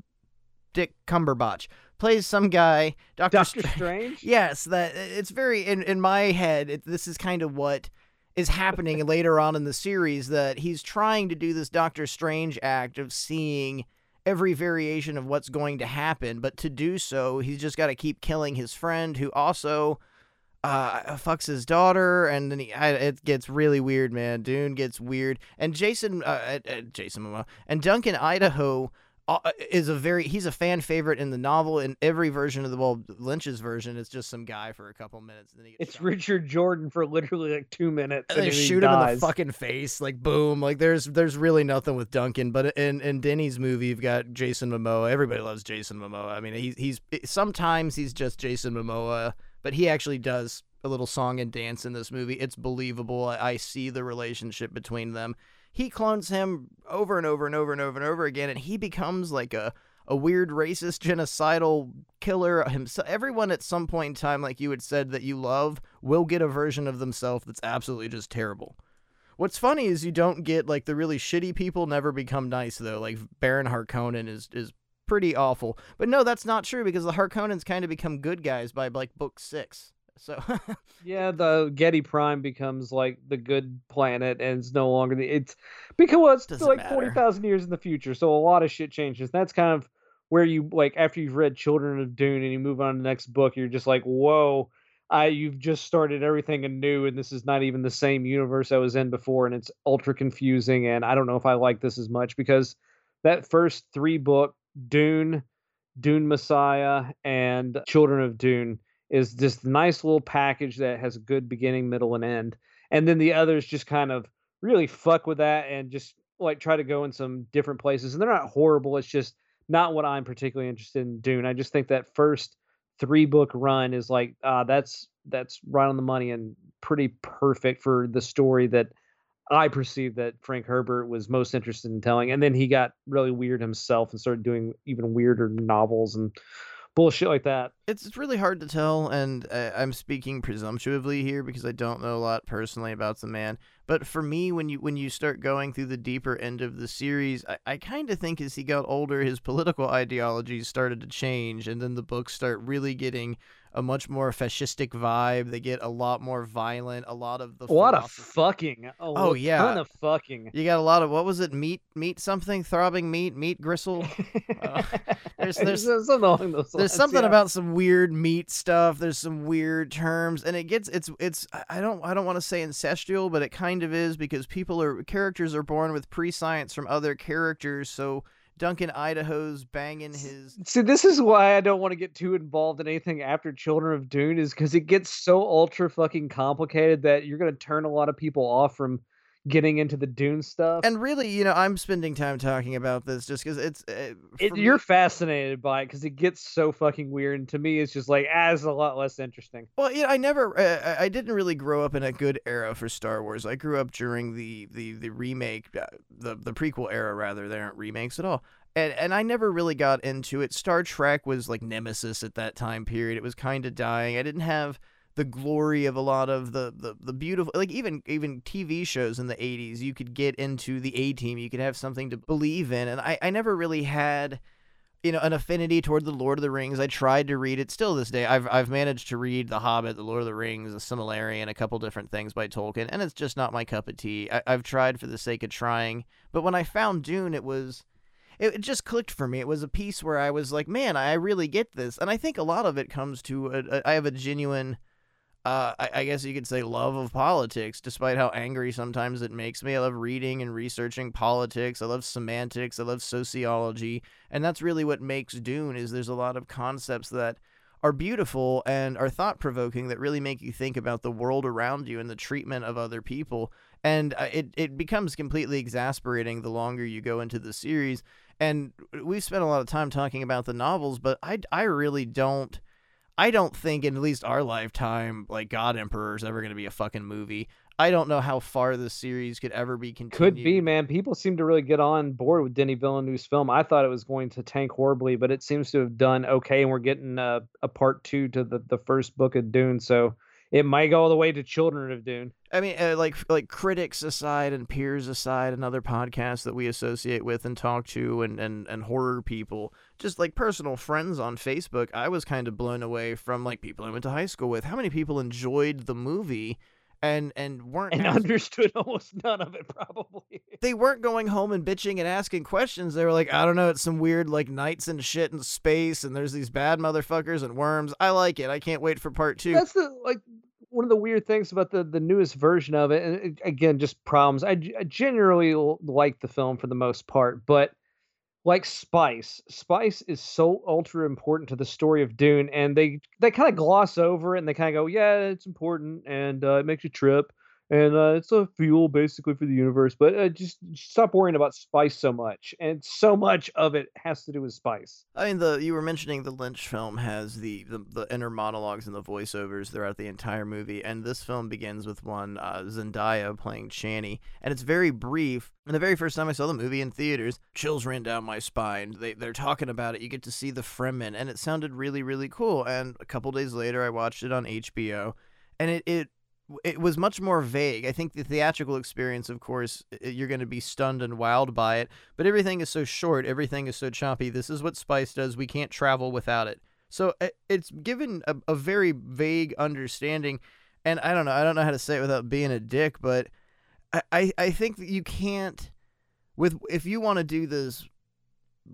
Dick Cumberbatch plays some guy, Doctor, Doctor Strange? [LAUGHS] Yes, that it's very in in my head. It, this is kind of what is happening [LAUGHS] later on in the series that he's trying to do this Doctor Strange act of seeing every variation of what's going to happen, but to do so, he's just got to keep killing his friend who also uh fucks his daughter and then he I, it gets really weird man. Dune gets weird. And jason uh, uh jason momoa and duncan idaho uh, is a very he's a fan favorite in the novel in every version of the well lynch's version it's just some guy for a couple minutes and then he gets It's shot. Richard Jordan for literally like two minutes. and they then he shoot him in the fucking face like boom. Like there's there's really nothing with duncan but in in denny's movie you've got jason momoa. Everybody loves jason momoa. I mean he's he's sometimes he's just jason momoa but he actually does a little song and dance in this movie. It's believable. I, I see the relationship between them. He clones him over and over and over and over and over again and he becomes like a a weird racist genocidal killer himself everyone at some point in time like you had said that you love will get a version of themselves that's absolutely just terrible. What's funny is you don't get like the really shitty people never become nice though. Like baron harkonnen is is pretty awful but no that's not true because the harkonnens kind of become good guys by like book six So [LAUGHS] Yeah, the Giedi Prime becomes like the good planet, and it's no longer the. It's because well, it's Doesn't like matter. forty thousand years in the future, so a lot of shit changes. That's kind of where you like after you've read Children of Dune and you move on to the next book, you're just like, whoa, I you've just started everything anew, and this is not even the same universe I was in before, and it's ultra confusing, and I don't know if I like this as much because that first three book Dune, Dune Messiah, and Children of Dune is this nice little package that has a good beginning, middle, and end. And then the others just kind of really fuck with that and just like try to go in some different places. And they're not horrible. It's just not what I'm particularly interested in doing. I just think that first three book run is like uh, that's that's right on the money and pretty perfect for the story that I perceived that Frank Herbert was most interested in telling. And then he got really weird himself and started doing even weirder novels and bullshit like that. it's really hard to tell, and uh, I'm speaking presumptuously here because I don't know a lot personally about the man. But for me, when you when you start going through the deeper end of the series, I, I kind of think as he got older, his political ideologies started to change, and then the books start really getting a much more fascistic vibe. They get a lot more violent. A lot of the what A lot of fucking. Oh, yeah. ton of fucking. You got a lot of what was it? Meat, meat something, throbbing meat, meat gristle. Uh, [LAUGHS] there's- there's- something along those There's something yeah. about some weird meat stuff. There's some weird terms, and it gets it's it's I- don't I don't want to say ancestral, but it kind of is because people are characters are born with pre-science from other characters. So Duncan Idaho's banging his See, this is why I don't want to get too involved in anything after Children of Dune, is because it gets so ultra fucking complicated that you're gonna turn a lot of people off from getting into the Dune stuff. and really, you know, I'm spending time talking about this just because it's uh, it, you're fascinated by it because it gets so fucking weird, and to me, it's just like, ah, it's a lot less interesting. Well, yeah, I never, uh, I- I didn't really grow up in a good era for Star Wars. I grew up during the the the remake, uh, the the prequel era rather. They aren't remakes at all, and and I never really got into it. Star Trek was like nemesis at that time period. It was kind of dying. I didn't have the glory of a lot of the, the the beautiful like even even TV shows in the 80s you could get into the A team you could have something to believe in and I I never really had you know an affinity toward the Lord of the Rings. I tried to read it still this day. I've I've managed to read The Hobbit, The Lord of the Rings, The Silmarillion, a couple different things by Tolkien, and it's just not my cup of tea. I, I've tried for the sake of trying, but when I found Dune, it was it just clicked for me. It was a piece where I was like, man, I really get this, and I think a lot of it comes to a, a, I have a genuine. Uh, I, I guess you could say love of politics, despite how angry sometimes it makes me. I love reading and researching politics. I love semantics. I love sociology, and that's really what makes Dune. Is there's a lot of concepts that are beautiful and are thought provoking that really make you think about the world around you and the treatment of other people. And uh, it it becomes completely exasperating the longer you go into the series. And we've spent a lot of time talking about the novels, but I I really don't. I don't think in at least our lifetime, like God Emperor is ever going to be a fucking movie. I don't know how far this series could ever be continued. Could be, man. People seem to really get on board with Denny Villeneuve's film. I thought it was going to tank horribly, but it seems to have done okay, and we're getting a, a part two to the, the first book of Dune, so it might go all the way to Children of Dune. I mean, uh, like like critics aside and peers aside, and other podcasts that we associate with and talk to, and, and and horror people, just like personal friends on Facebook, I was kind of blown away from like people I went to high school with. How many people enjoyed the movie, and and weren't And ask- understood [LAUGHS] almost none of it, probably. [LAUGHS] they weren't going home and bitching and asking questions. They were like, I don't know, it's some weird like knights and shit in space, and there's these bad motherfuckers and worms. I like it. I can't wait for part two. That's the like one of the weird things about the the newest version of it. And it- again, just problems. I generally l- like the film for the most part, but like Spice, Spice is so ultra important to the story of Dune, and they they kind of gloss over it and they kind of go, yeah, it's important and uh, it makes you trip. And uh, it's a fuel basically for the universe, but uh, just stop worrying about spice so much. And so much of it has to do with spice. I mean, the you were mentioning the Lynch film has the, the the inner monologues and the voiceovers throughout the entire movie, and this film begins with one uh, Zendaya playing Chani, and it's very brief. And the very first time I saw the movie in theaters, chills ran down my spine. They they're talking about it. You get to see the Fremen, and it sounded really really cool. And a couple days later, I watched it on HBO, and it it it was much more vague. I think the theatrical experience, of course, you're going to be stunned and wowed by it, but everything is so short, everything is so choppy. This is what Spice does. We can't travel without it. So it's given a, a very vague understanding, and I don't know. I don't know how to say it without being a dick, but I I, I think that you can't with if you want to do this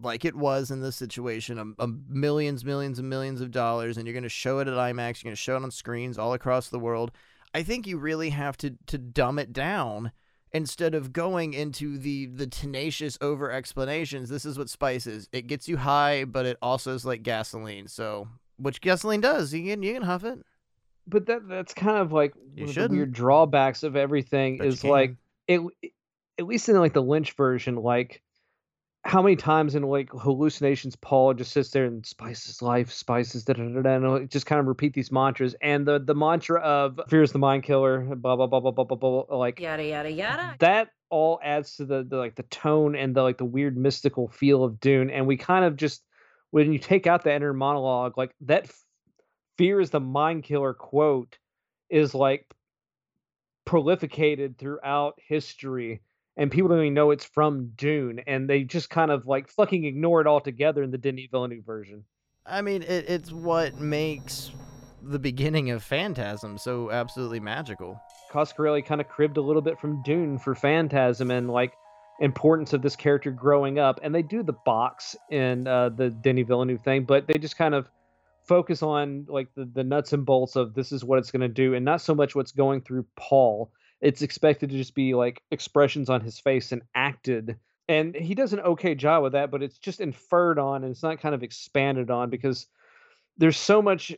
like it was in this situation, a, a millions, millions, and millions of dollars, and you're going to show it at IMAX, you're going to show it on screens all across the world. I think you really have to to dumb it down instead of going into the the tenacious over explanations. This is what spice is. It gets you high, but it also is like gasoline. So, which gasoline does, you can you can huff it. But that that's kind of like You one of the weird drawbacks of everything But is like it at least in like the Lynch version, like how many times in like hallucinations Paul just sits there and spices life, spices da da da da, and just kind of repeat these mantras. And the the mantra of fear is the mind killer, blah blah blah blah blah blah, blah like Yada yada yada. that all adds to the, the like the tone and the like the weird mystical feel of Dune. And we kind of just when you take out the inner monologue, like that f- fear is the mind killer quote is like prolificated throughout history and people don't even know it's from Dune and they just kind of like fucking ignore it altogether in the Denis Villeneuve version. I mean, it, it's what makes the beginning of Phantasm so absolutely magical. Coscarelli kind of cribbed a little bit from Dune for Phantasm and like importance of this character growing up. And they do the box in uh, the Denis Villeneuve thing, but they just kind of focus on like the, the nuts and bolts of this is what it's going to do and not so much what's going through Paul. It's expected to just be like expressions on his face and acted. And he does an okay job with that, but it's just inferred on and it's not kind of expanded on because there's so much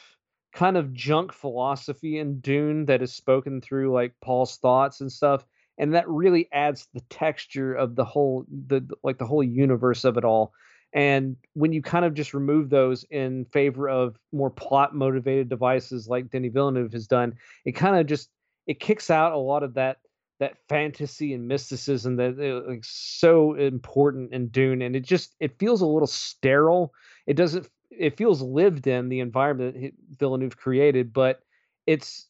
[SIGHS] kind of junk philosophy in Dune that is spoken through like Paul's thoughts and stuff, and that really adds the texture of the whole the like the whole universe of it all. And when you kind of just remove those in favor of more plot motivated devices like Denis Villeneuve has done, it kind of just it kicks out a lot of that that fantasy and mysticism that is so important in Dune, and it just it feels a little sterile. It doesn't. It feels lived in the environment that Villeneuve created, but it's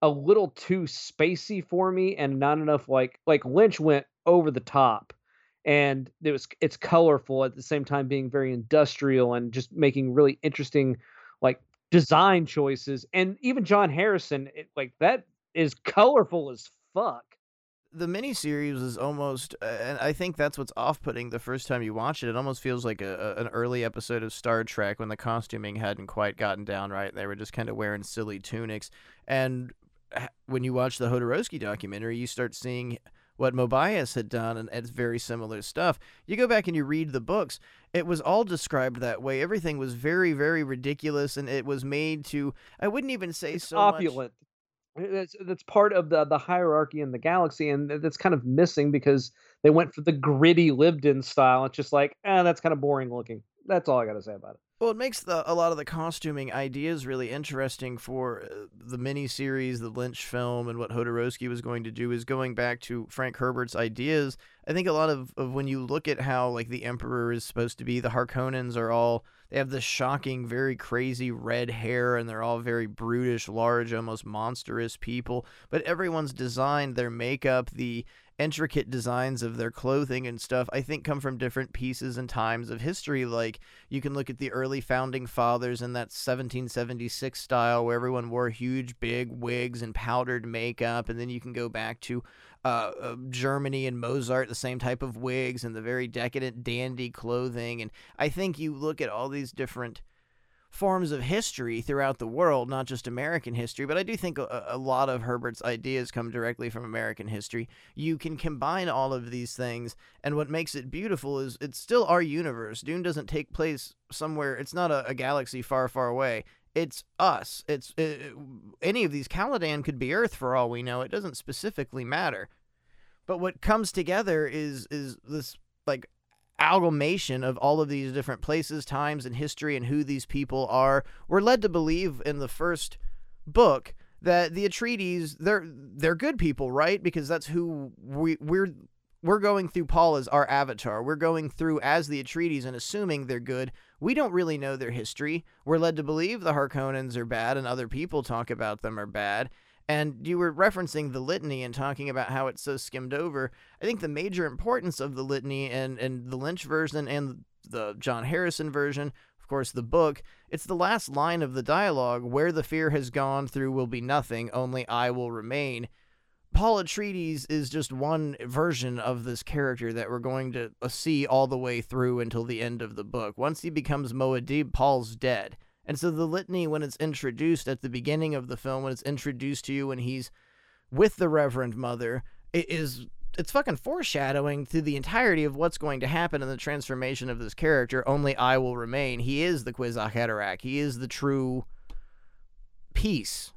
a little too spacey for me, and not enough like like Lynch went over the top, and it was it's colorful at the same time being very industrial and just making really interesting like design choices, and even John Harrison, it, like that is colorful as fuck. the miniseries is almost, uh, and I think that's what's off-putting the first time you watch it. It almost feels like a, a an early episode of Star Trek when the costuming hadn't quite gotten down right. They were just kind of wearing silly tunics, and when you watch the Jodorowsky documentary, you start seeing what Moebius had done, and it's very similar stuff. You go back and you read the books; it was all described that way. Everything was very, very ridiculous, and it was made to. I wouldn't even say It's so opulent. Uh, That's that's part of the the hierarchy in the galaxy, and th- that's kind of missing because they went for the gritty lived-in style. It's just like, ah, that's kind of boring looking. That's all I got to say about it. Well, it makes the, a lot of the costuming ideas really interesting for uh, the miniseries, the Lynch film, and what Jodorowsky was going to do is going back to Frank Herbert's ideas. I think a lot of, of when you look at how like the Emperor is supposed to be, the Harkonnens are all they have this shocking, very crazy red hair, and they're all very brutish, large, almost monstrous people. But everyone's designed their makeup, the intricate designs of their clothing and stuff, I think come from different pieces and times of history. Like you can look at the early founding fathers in that 1776 style where everyone wore huge, big wigs and powdered makeup. And then you can go back to uh, uh, Germany and Mozart, the same type of wigs and the very decadent, dandy clothing. And I think you look at all these different forms of history throughout the world, not just American history, but I do think a, a lot of Herbert's ideas come directly from American history. You can combine all of these things, and what makes it beautiful is it's still our universe. Dune doesn't take place somewhere, it's not a, a galaxy far, far away. It's us. It's uh, any of these. Caladan could be Earth for all we know. It doesn't specifically matter. But what comes together is is this like amalgamation of all of these different places, times, and history, and who these people are. We're led to believe in the first book that the Atreides they're they're good people, right? Because that's who we we're we're going through Paul as our avatar. We're going through as the Atreides and assuming they're good. We don't really know their history. We're led to believe the Harkonnens are bad and other people talk about them are bad. And you were referencing the litany and talking about how it's so skimmed over. I think the major importance of the litany and, and the Lynch version and the John Harrison version, of course, the book, it's the last line of the dialogue where the fear has gone through will be nothing, only I will remain. Paul Atreides is just one version of this character that we're going to uh, see all the way through until the end of the book. Once he becomes Muad'Dib, Paul's dead. And so the litany, when it's introduced at the beginning of the film, when it's introduced to you when he's with the Reverend Mother, it is it's fucking foreshadowing to the entirety of what's going to happen in the transformation of this character. Only I will remain. He is the Kwisatz Haderach. He is the true peace,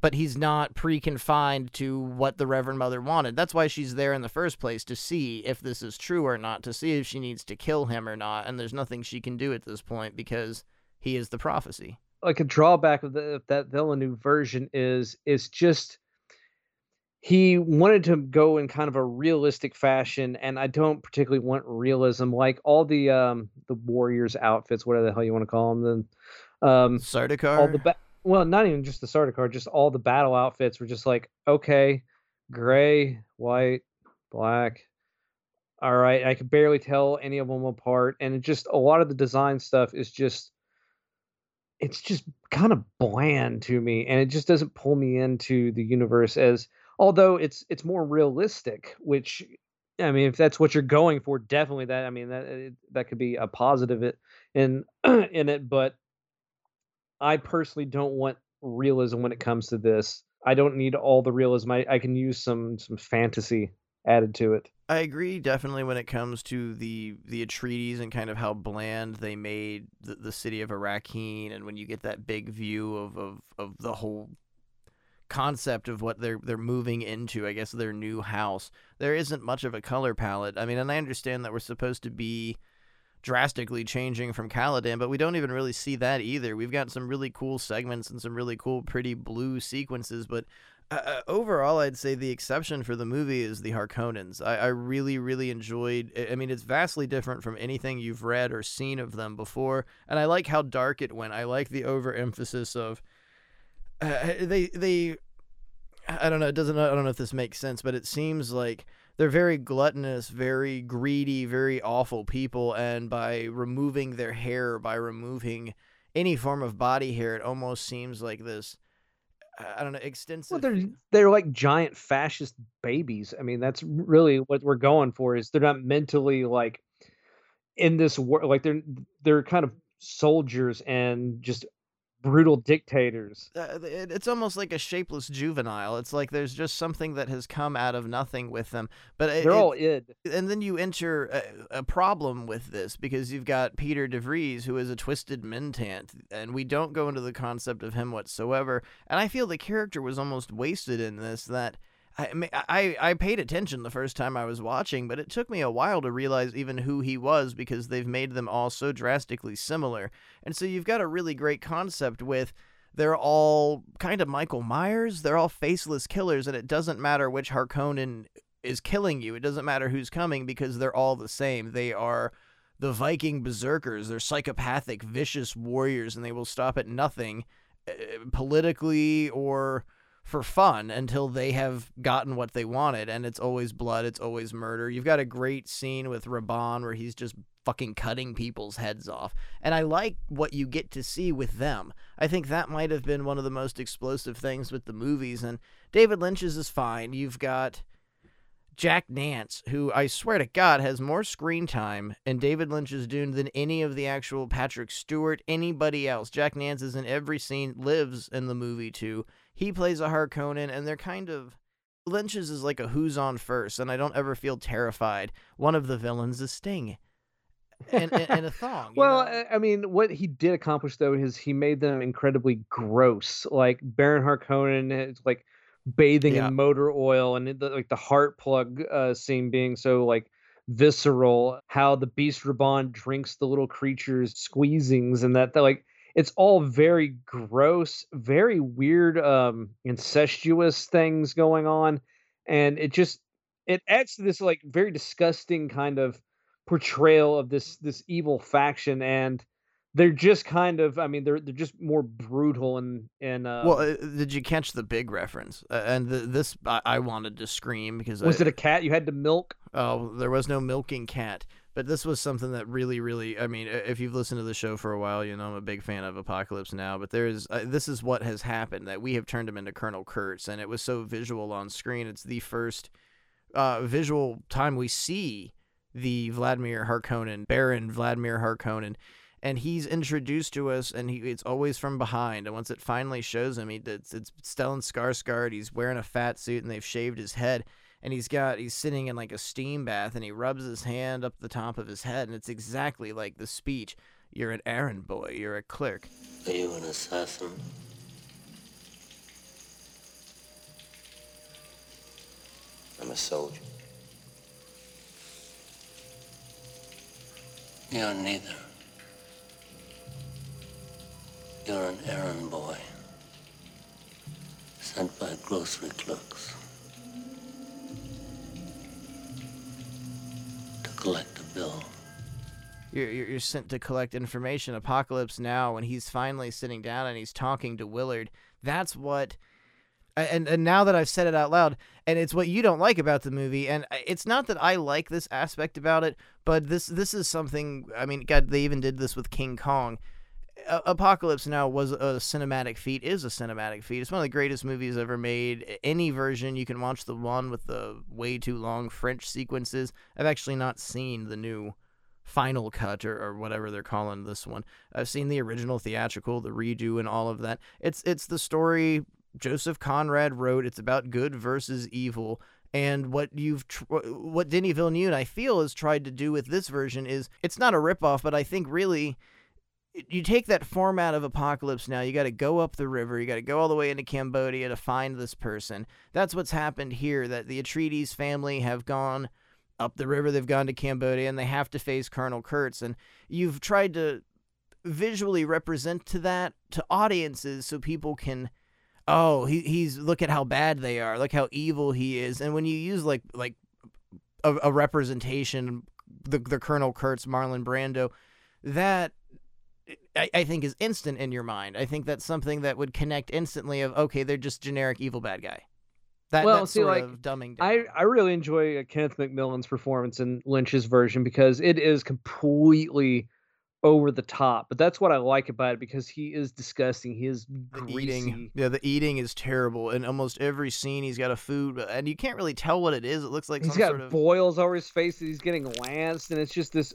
but he's not pre-confined to what the Reverend Mother wanted. That's why she's there in the first place to see if this is true or not, to see if she needs to kill him or not. And there's nothing she can do at this point because he is the prophecy. Like a drawback of, the, of that Villeneuve version is is just he wanted to go in kind of a realistic fashion and i don't particularly want realism like all the um the warriors outfits whatever the hell you want to call them then um Sardaukar. all the ba- well not even just the Sardaukar just all the battle outfits were just like okay gray white black all right i could barely tell any of them apart and it just a lot of the design stuff is just it's just kind of bland to me and it just doesn't pull me into the universe as although it's it's more realistic which i mean if that's what you're going for definitely that i mean that that could be a positive it in [CLEARS THROAT] in it but i personally don't want realism when it comes to this. I don't need all the realism. I, I can use some some fantasy added to it I agree definitely when it comes to the the Atreides and kind of how bland they made the, the city of Arrakeen, and when you get that big view of, of, of the whole concept of what they're they're moving into, I guess their new house, there isn't much of a color palette. I mean, and I understand that we're supposed to be drastically changing from Caladan, but we don't even really see that either. We've got some really cool segments and some really cool, pretty blue sequences, but uh, uh, overall, I'd say the exception for the movie is the Harkonnens. I, I really, really enjoyed. I I mean, it's vastly different from anything you've read or seen of them before, and I like how dark it went. I like the overemphasis of uh, they they. I don't know. It doesn't. I don't know if this makes sense, but it seems like they're very gluttonous, very greedy, very awful people, and by removing their hair, by removing any form of body hair, it almost seems like this. I don't know, extensive. Well, they're they're like giant fascist babies. I mean, that's really what we're going for. Is they're not mentally like in this world. Like they're they're kind of soldiers and just brutal dictators. uh, it, it's almost like a shapeless juvenile. It's like there's just something that has come out of nothing with them. But it, They're it- all id. and then you enter a, a problem with this because you've got Piter De Vries, who is a twisted mentat, and we don't go into the concept of him whatsoever. And I feel the character was almost wasted in this. That I, I I paid attention the first time I was watching, but it took me a while to realize even who he was because they've made them all so drastically similar. And so you've got a really great concept with they're all kind of Michael Myers. They're all faceless killers, and it doesn't matter which Harkonnen is killing you. It doesn't matter who's coming because they're all the same. They are the Viking berserkers. They're psychopathic, vicious warriors, and they will stop at nothing uh, politically or for fun until they have gotten what they wanted. And it's always blood, it's always murder. You've got a great scene with Rabban where he's just fucking cutting people's heads off. And I like what you get to see with them. I think that might have been one of the most explosive things with the movies. And David Lynch's is fine. You've got. Jack Nance, who I swear to God has more screen time in David Lynch's Dune than any of the actual Patrick Stewart, anybody else. Jack Nance is in every scene, lives in the movie too. He plays a Harkonnen, and they're kind of. Lynch's is like a who's on first, and I don't ever feel terrified. One of the villains is Sting. And, and, and a [LAUGHS] thong. Well, know? I- I mean, what he did accomplish though is he made them incredibly gross. Like Baron Harkonnen is like bathing Yeah. in motor oil, and the, like the heart plug uh, scene being so like visceral. How the Beast Rabban drinks the little creatures' squeezings, and that like it's all very gross, very weird, um, incestuous things going on, and it just it adds to this like very disgusting kind of portrayal of this this evil faction and they're just kind of i mean they're they're just more brutal and and uh well, uh, did you catch the big reference? Uh, and the, this, I, I wanted to scream because was I, it a cat you had to milk Oh, there was no milking cat. But this was something that really, really, I mean, if you've listened to the show for a while, you know I'm a big fan of Apocalypse Now. But there's, uh, this is what has happened that we have turned him into Colonel Kurtz, and it was so visual on screen. It's the first uh, visual time we see the Vladimir Harkonnen, Baron Vladimir Harkonnen, and he's introduced to us, and he it's always from behind. And once it finally shows him, he it's, it's Stellan Skarsgård. He's wearing a fat suit, and they've shaved his head, and he's got he's sitting in like a steam bath, and he rubs his hand up the top of his head, and it's exactly like the speech. You're an errand boy. You're a clerk. Are you an assassin? I'm a soldier. You're neither. You're an errand boy. Sent by grocery clerks. Collect a bill. You're, you're, you're sent to collect information. Apocalypse Now, when he's finally sitting down and he's talking to Willard, that's what. And and now that I've said it out loud, and it's what you don't like about the movie, and it's not that I like this aspect about it, but this this is something. I mean, God, they even did this with King Kong. Apocalypse Now was a cinematic feat, is a cinematic feat. It's one of the greatest movies ever made. Any version, you can watch the one with the way too long French sequences. I've actually not seen the new final cut or, or whatever they're calling this one. I've seen the original theatrical, the redo, and all of that. It's it's the story Joseph Conrad wrote. It's about good versus evil. And what you've, tr- what Denis Villeneuve, I feel, has tried to do with this version is it's not a ripoff, but I think really you take that format of apocalypse now you got to go up the river you got to go all the way into cambodia to find this person. That's what's happened here that the atreides family have gone up the river they've gone to cambodia and they have to face colonel kurtz and you've tried to visually represent to that to audiences so people can oh he, he's look at how bad they are look how evil he is and when you use like like a, a representation the, the colonel kurtz marlon brando that I, I think is instant in your mind. I think that's something that would connect instantly of okay, they're just generic evil bad guy. That, Well, see, sort like, of dumbing down. I, I really enjoy uh, Kenneth McMillan's performance in Lynch's version because it is completely over the top. But that's what I like about it because he is disgusting. He is eating, yeah, the eating is terrible. In almost every scene, he's got a food, and you can't really tell what it is. It looks like He's some got sort of boils over his face that he's getting lanced, and it's just this.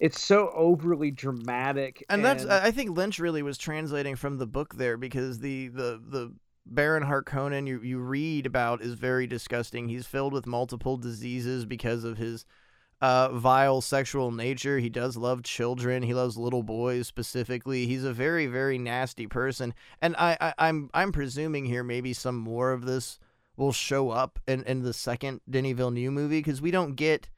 It's so overly dramatic, and that's I think Lynch really was translating from the book there because the the the Baron Harkonnen you you read about is very disgusting. He's filled with multiple diseases because of his uh, vile sexual nature. He does love children. He loves little boys specifically. He's a very very nasty person, and I, I I'm I'm presuming here maybe some more of this will show up in in the second Denis Villeneuve movie because we don't get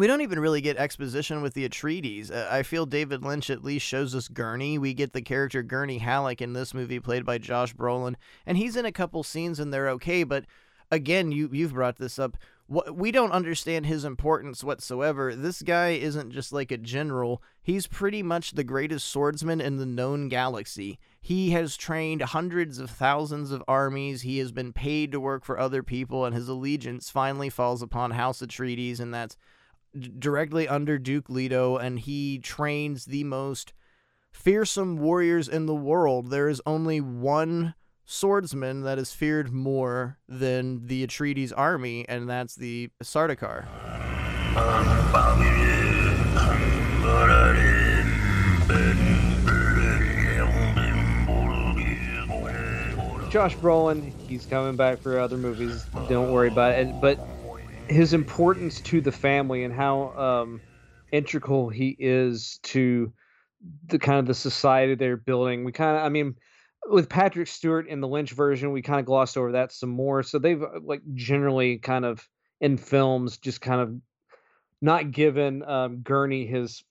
we don't even really get exposition with the Atreides. Uh, I feel David Lynch at least shows us Gurney. We get the character Gurney Halleck in this movie, played by Josh Brolin, and he's in a couple scenes and they're okay. But again, you you've brought this up. We don't understand his importance whatsoever. This guy isn't just like a general. He's pretty much the greatest swordsman in the known galaxy. He has trained hundreds of thousands of armies. He has been paid to work for other people, and his allegiance finally falls upon House Atreides, and that's directly under Duke Leto, and he trains the most fearsome warriors in the world. There is only one swordsman that is feared more than the Atreides army, and that's the Sardaukar. Josh Brolin. He's coming back for other movies. Don't worry about it. But his importance to the family and how um, integral he is to the kind of the society they're building. We kind of, I mean, with Patrick Stewart in the Lynch version, we kind of glossed over that some more. So they've uh, like generally kind of in films just kind of not given um, Gurney his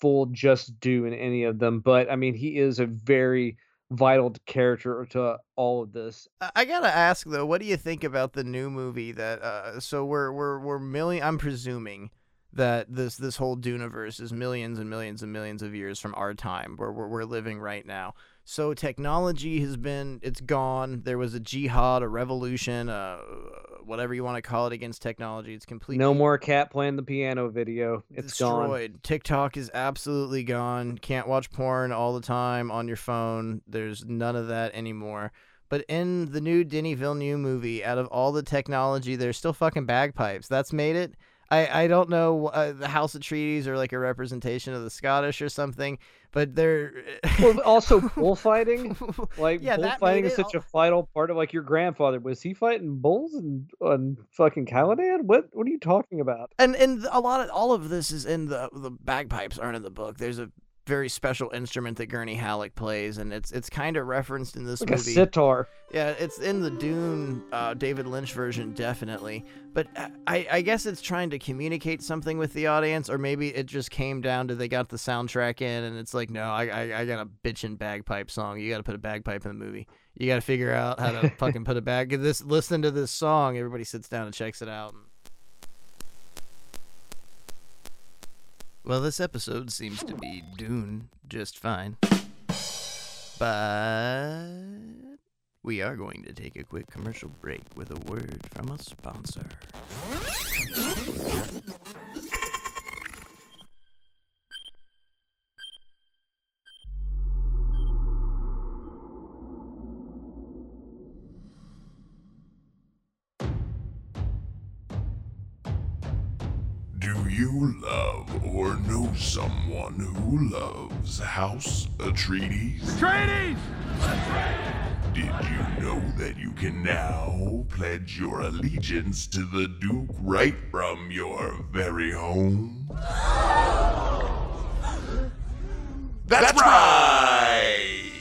full just due in any of them. But I mean, he is a very vital character to all of this. I- gotta ask though, what do you think about the new movie that? Uh, so we're we're we're million. I'm presuming that this this whole Duneverse is millions and millions and millions of years from our time, where we're, we're living right now. So technology has been it's gone. There was a jihad, a revolution, uh, whatever you want to call it against technology. It's completely No more cat playing the piano video. It's gone. destroyed. TikTok is absolutely gone. Can't watch porn all the time on your phone. There's none of that anymore. But in the new Denny Villeneuve movie, out of all the technology, there's still fucking bagpipes. That's made it. I, I don't know uh, the House of Treaties are like a representation of the Scottish or something, but they're Well, also [LAUGHS] bullfighting. Like Yeah, bullfighting is such al- a vital part of like your grandfather. Was he fighting bulls and on fucking Caladan? What what are you talking about? and and a lot of all of this is in the the bagpipes aren't in the book. There's a very special instrument that Gurney Halleck plays, and it's it's kind of referenced in this Like a movie. sitar. Yeah, it's in the Dune uh, David Lynch version, definitely. But uh, I, I guess it's trying to communicate something with the audience, or maybe it just came down to they got the soundtrack in, and it's like, no, I, I, I got a bitchin' bagpipe song. You got to put a bagpipe in the movie. You got to figure out how to [LAUGHS] fucking put a bag. This listen to this song. Everybody sits down and checks it out. Well, this episode seems to be Dune just fine. But we are going to take a quick commercial break with a word from a sponsor. Love or know someone who loves House Atreides? Atreides! Did you know that you can now pledge your allegiance to the Duke right from your very home? That's right!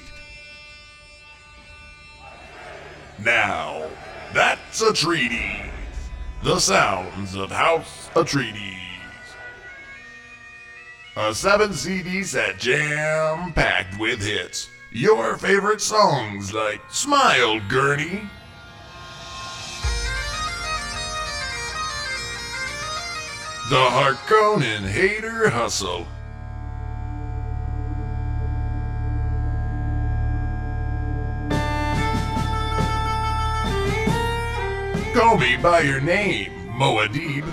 Now, that's Atreides. The sounds of House Atreides. A 7 CD set jam packed with hits. Your favorite songs like Smile Gurney, The Harkonnen Hater Hustle, Call Me By Your Name, Muad'Dib,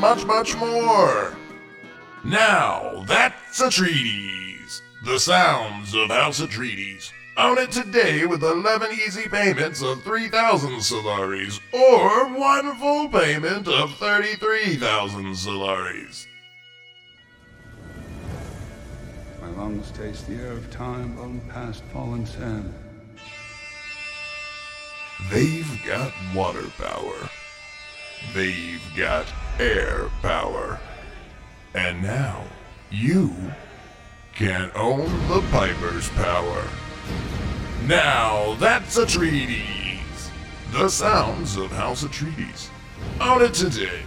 much, much more. Now, that's Atreides. The sounds of House Atreides. Own it today with 11 easy payments of 3,000 Solaris, or one full payment of 33,000 Solaris. My lungs taste the air of time blown past fallen sand. They've got water power. They've got air power. And now, you can own the Piper's power. Now, that's Atreides. The sounds of House Atreides. Own it today.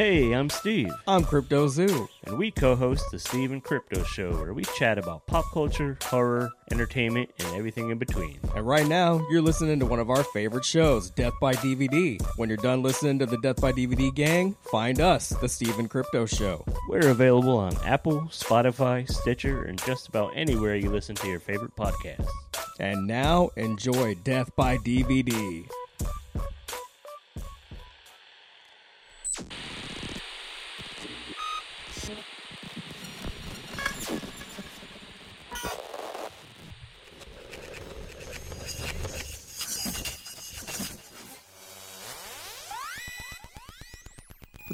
Hey, I'm Steve, I'm Crypto Zoo. and we co host the Steve and Crypto Show, where we chat about pop culture, horror, entertainment, and everything in between. And right now, you're listening to one of our favorite shows, Death by DVD. When you're done listening to the Death by DVD gang, find us, the Steve and Crypto Show. We're available on Apple, Spotify, Stitcher, and just about anywhere you listen to your favorite podcasts. And now, enjoy Death by DVD.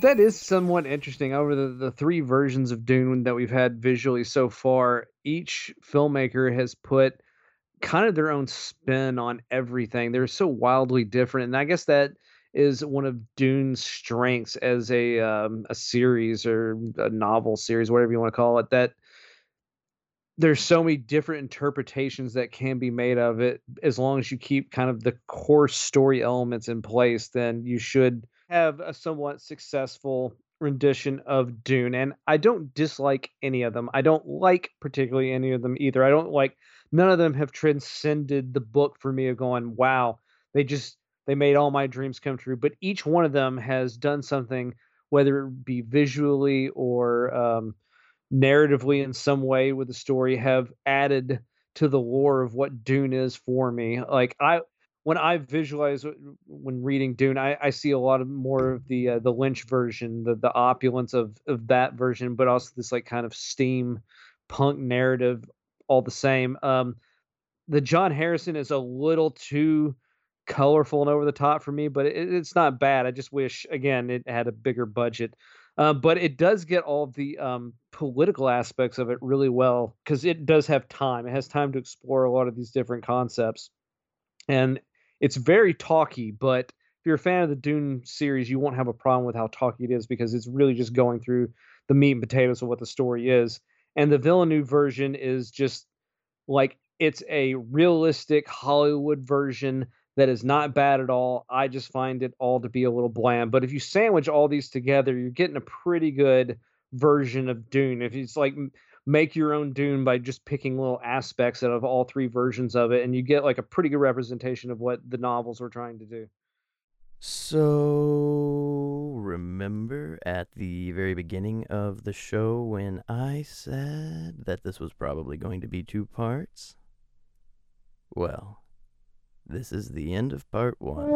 That is somewhat interesting. Over the, the three versions of Dune that we've had visually so far, each filmmaker has put kind of their own spin on everything. They're so wildly different, and I guess that is one of Dune's strengths as a um, a series or a novel series, whatever you want to call it. That there's so many different interpretations that can be made of it as long as you keep kind of the core story elements in place then you should have a somewhat successful rendition of dune and i don't dislike any of them. I don't like particularly any of them either. I don't like none of them have transcended the book for me of going wow they just they made all my dreams come true. But each one of them has done something whether it be visually or um, narratively in some way with the story have added to the lore of what Dune is for me. Like I when I visualize when reading Dune, I, I see a lot of more of the uh, the Lynch version, the the opulence of of that version, but also this like kind of steam punk narrative all the same. Um, the John Harrison is a little too colorful and over the top for me, but it, it's not bad. I just wish again it had a bigger budget. Uh, but it does get all the um, political aspects of it really well because it does have time. It has time to explore a lot of these different concepts, and it's very talky. But if you're a fan of the Dune series, you won't have a problem with how talky it is because it's really just going through the meat and potatoes of what the story is. And the Villeneuve version is just like it's a realistic Hollywood version that is not bad at all. I just find it all to be a little bland. But if you sandwich all these together, you're getting a pretty good version of Dune. If it's like make your own Dune by just picking little aspects out of all three versions of it, and you get like a pretty good representation of what the novels were trying to do. So, remember at the very beginning of the show when I said that this was probably going to be two parts? Well, this is the end of part one.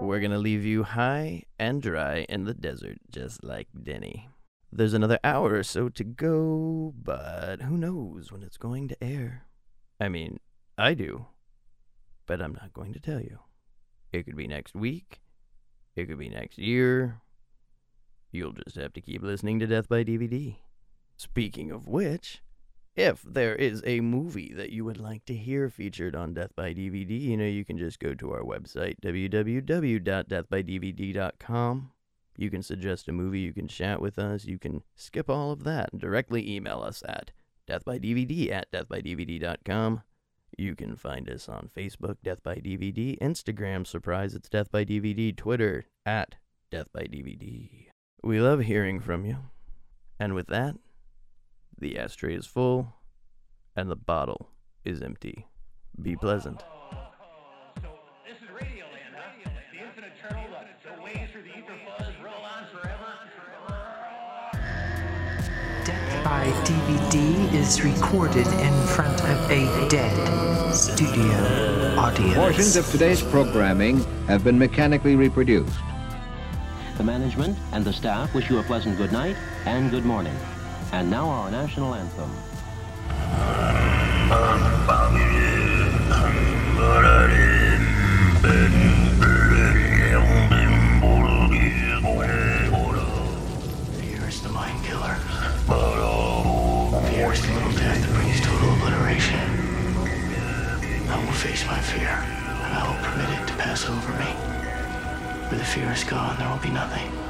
We're gonna leave you high and dry in the desert, just like Denny. There's another hour or so to go, but who knows when it's going to air? I mean, I do, but I'm not going to tell you. It could be next week, it could be next year. You'll just have to keep listening to Death by DVD. Speaking of which, if there is a movie that you would like to hear featured on Death by DVD, you know, you can just go to our website, www.deathbydvd.com. You can suggest a movie, you can chat with us, you can skip all of that and directly email us at deathbydvd at deathbydvd.com. You can find us on Facebook, Death by DVD, Instagram, surprise, it's Death by DVD, Twitter, at Death by DVD. We love hearing from you. And with that, the ashtray is full, and the bottle is empty. Be pleasant. DVD is recorded in front of a dead studio audience. Portions of today's programming have been mechanically reproduced. The management and the staff wish you a pleasant good night and good morning. And now our national anthem. Over me. Where the fear is gone, there will be nothing.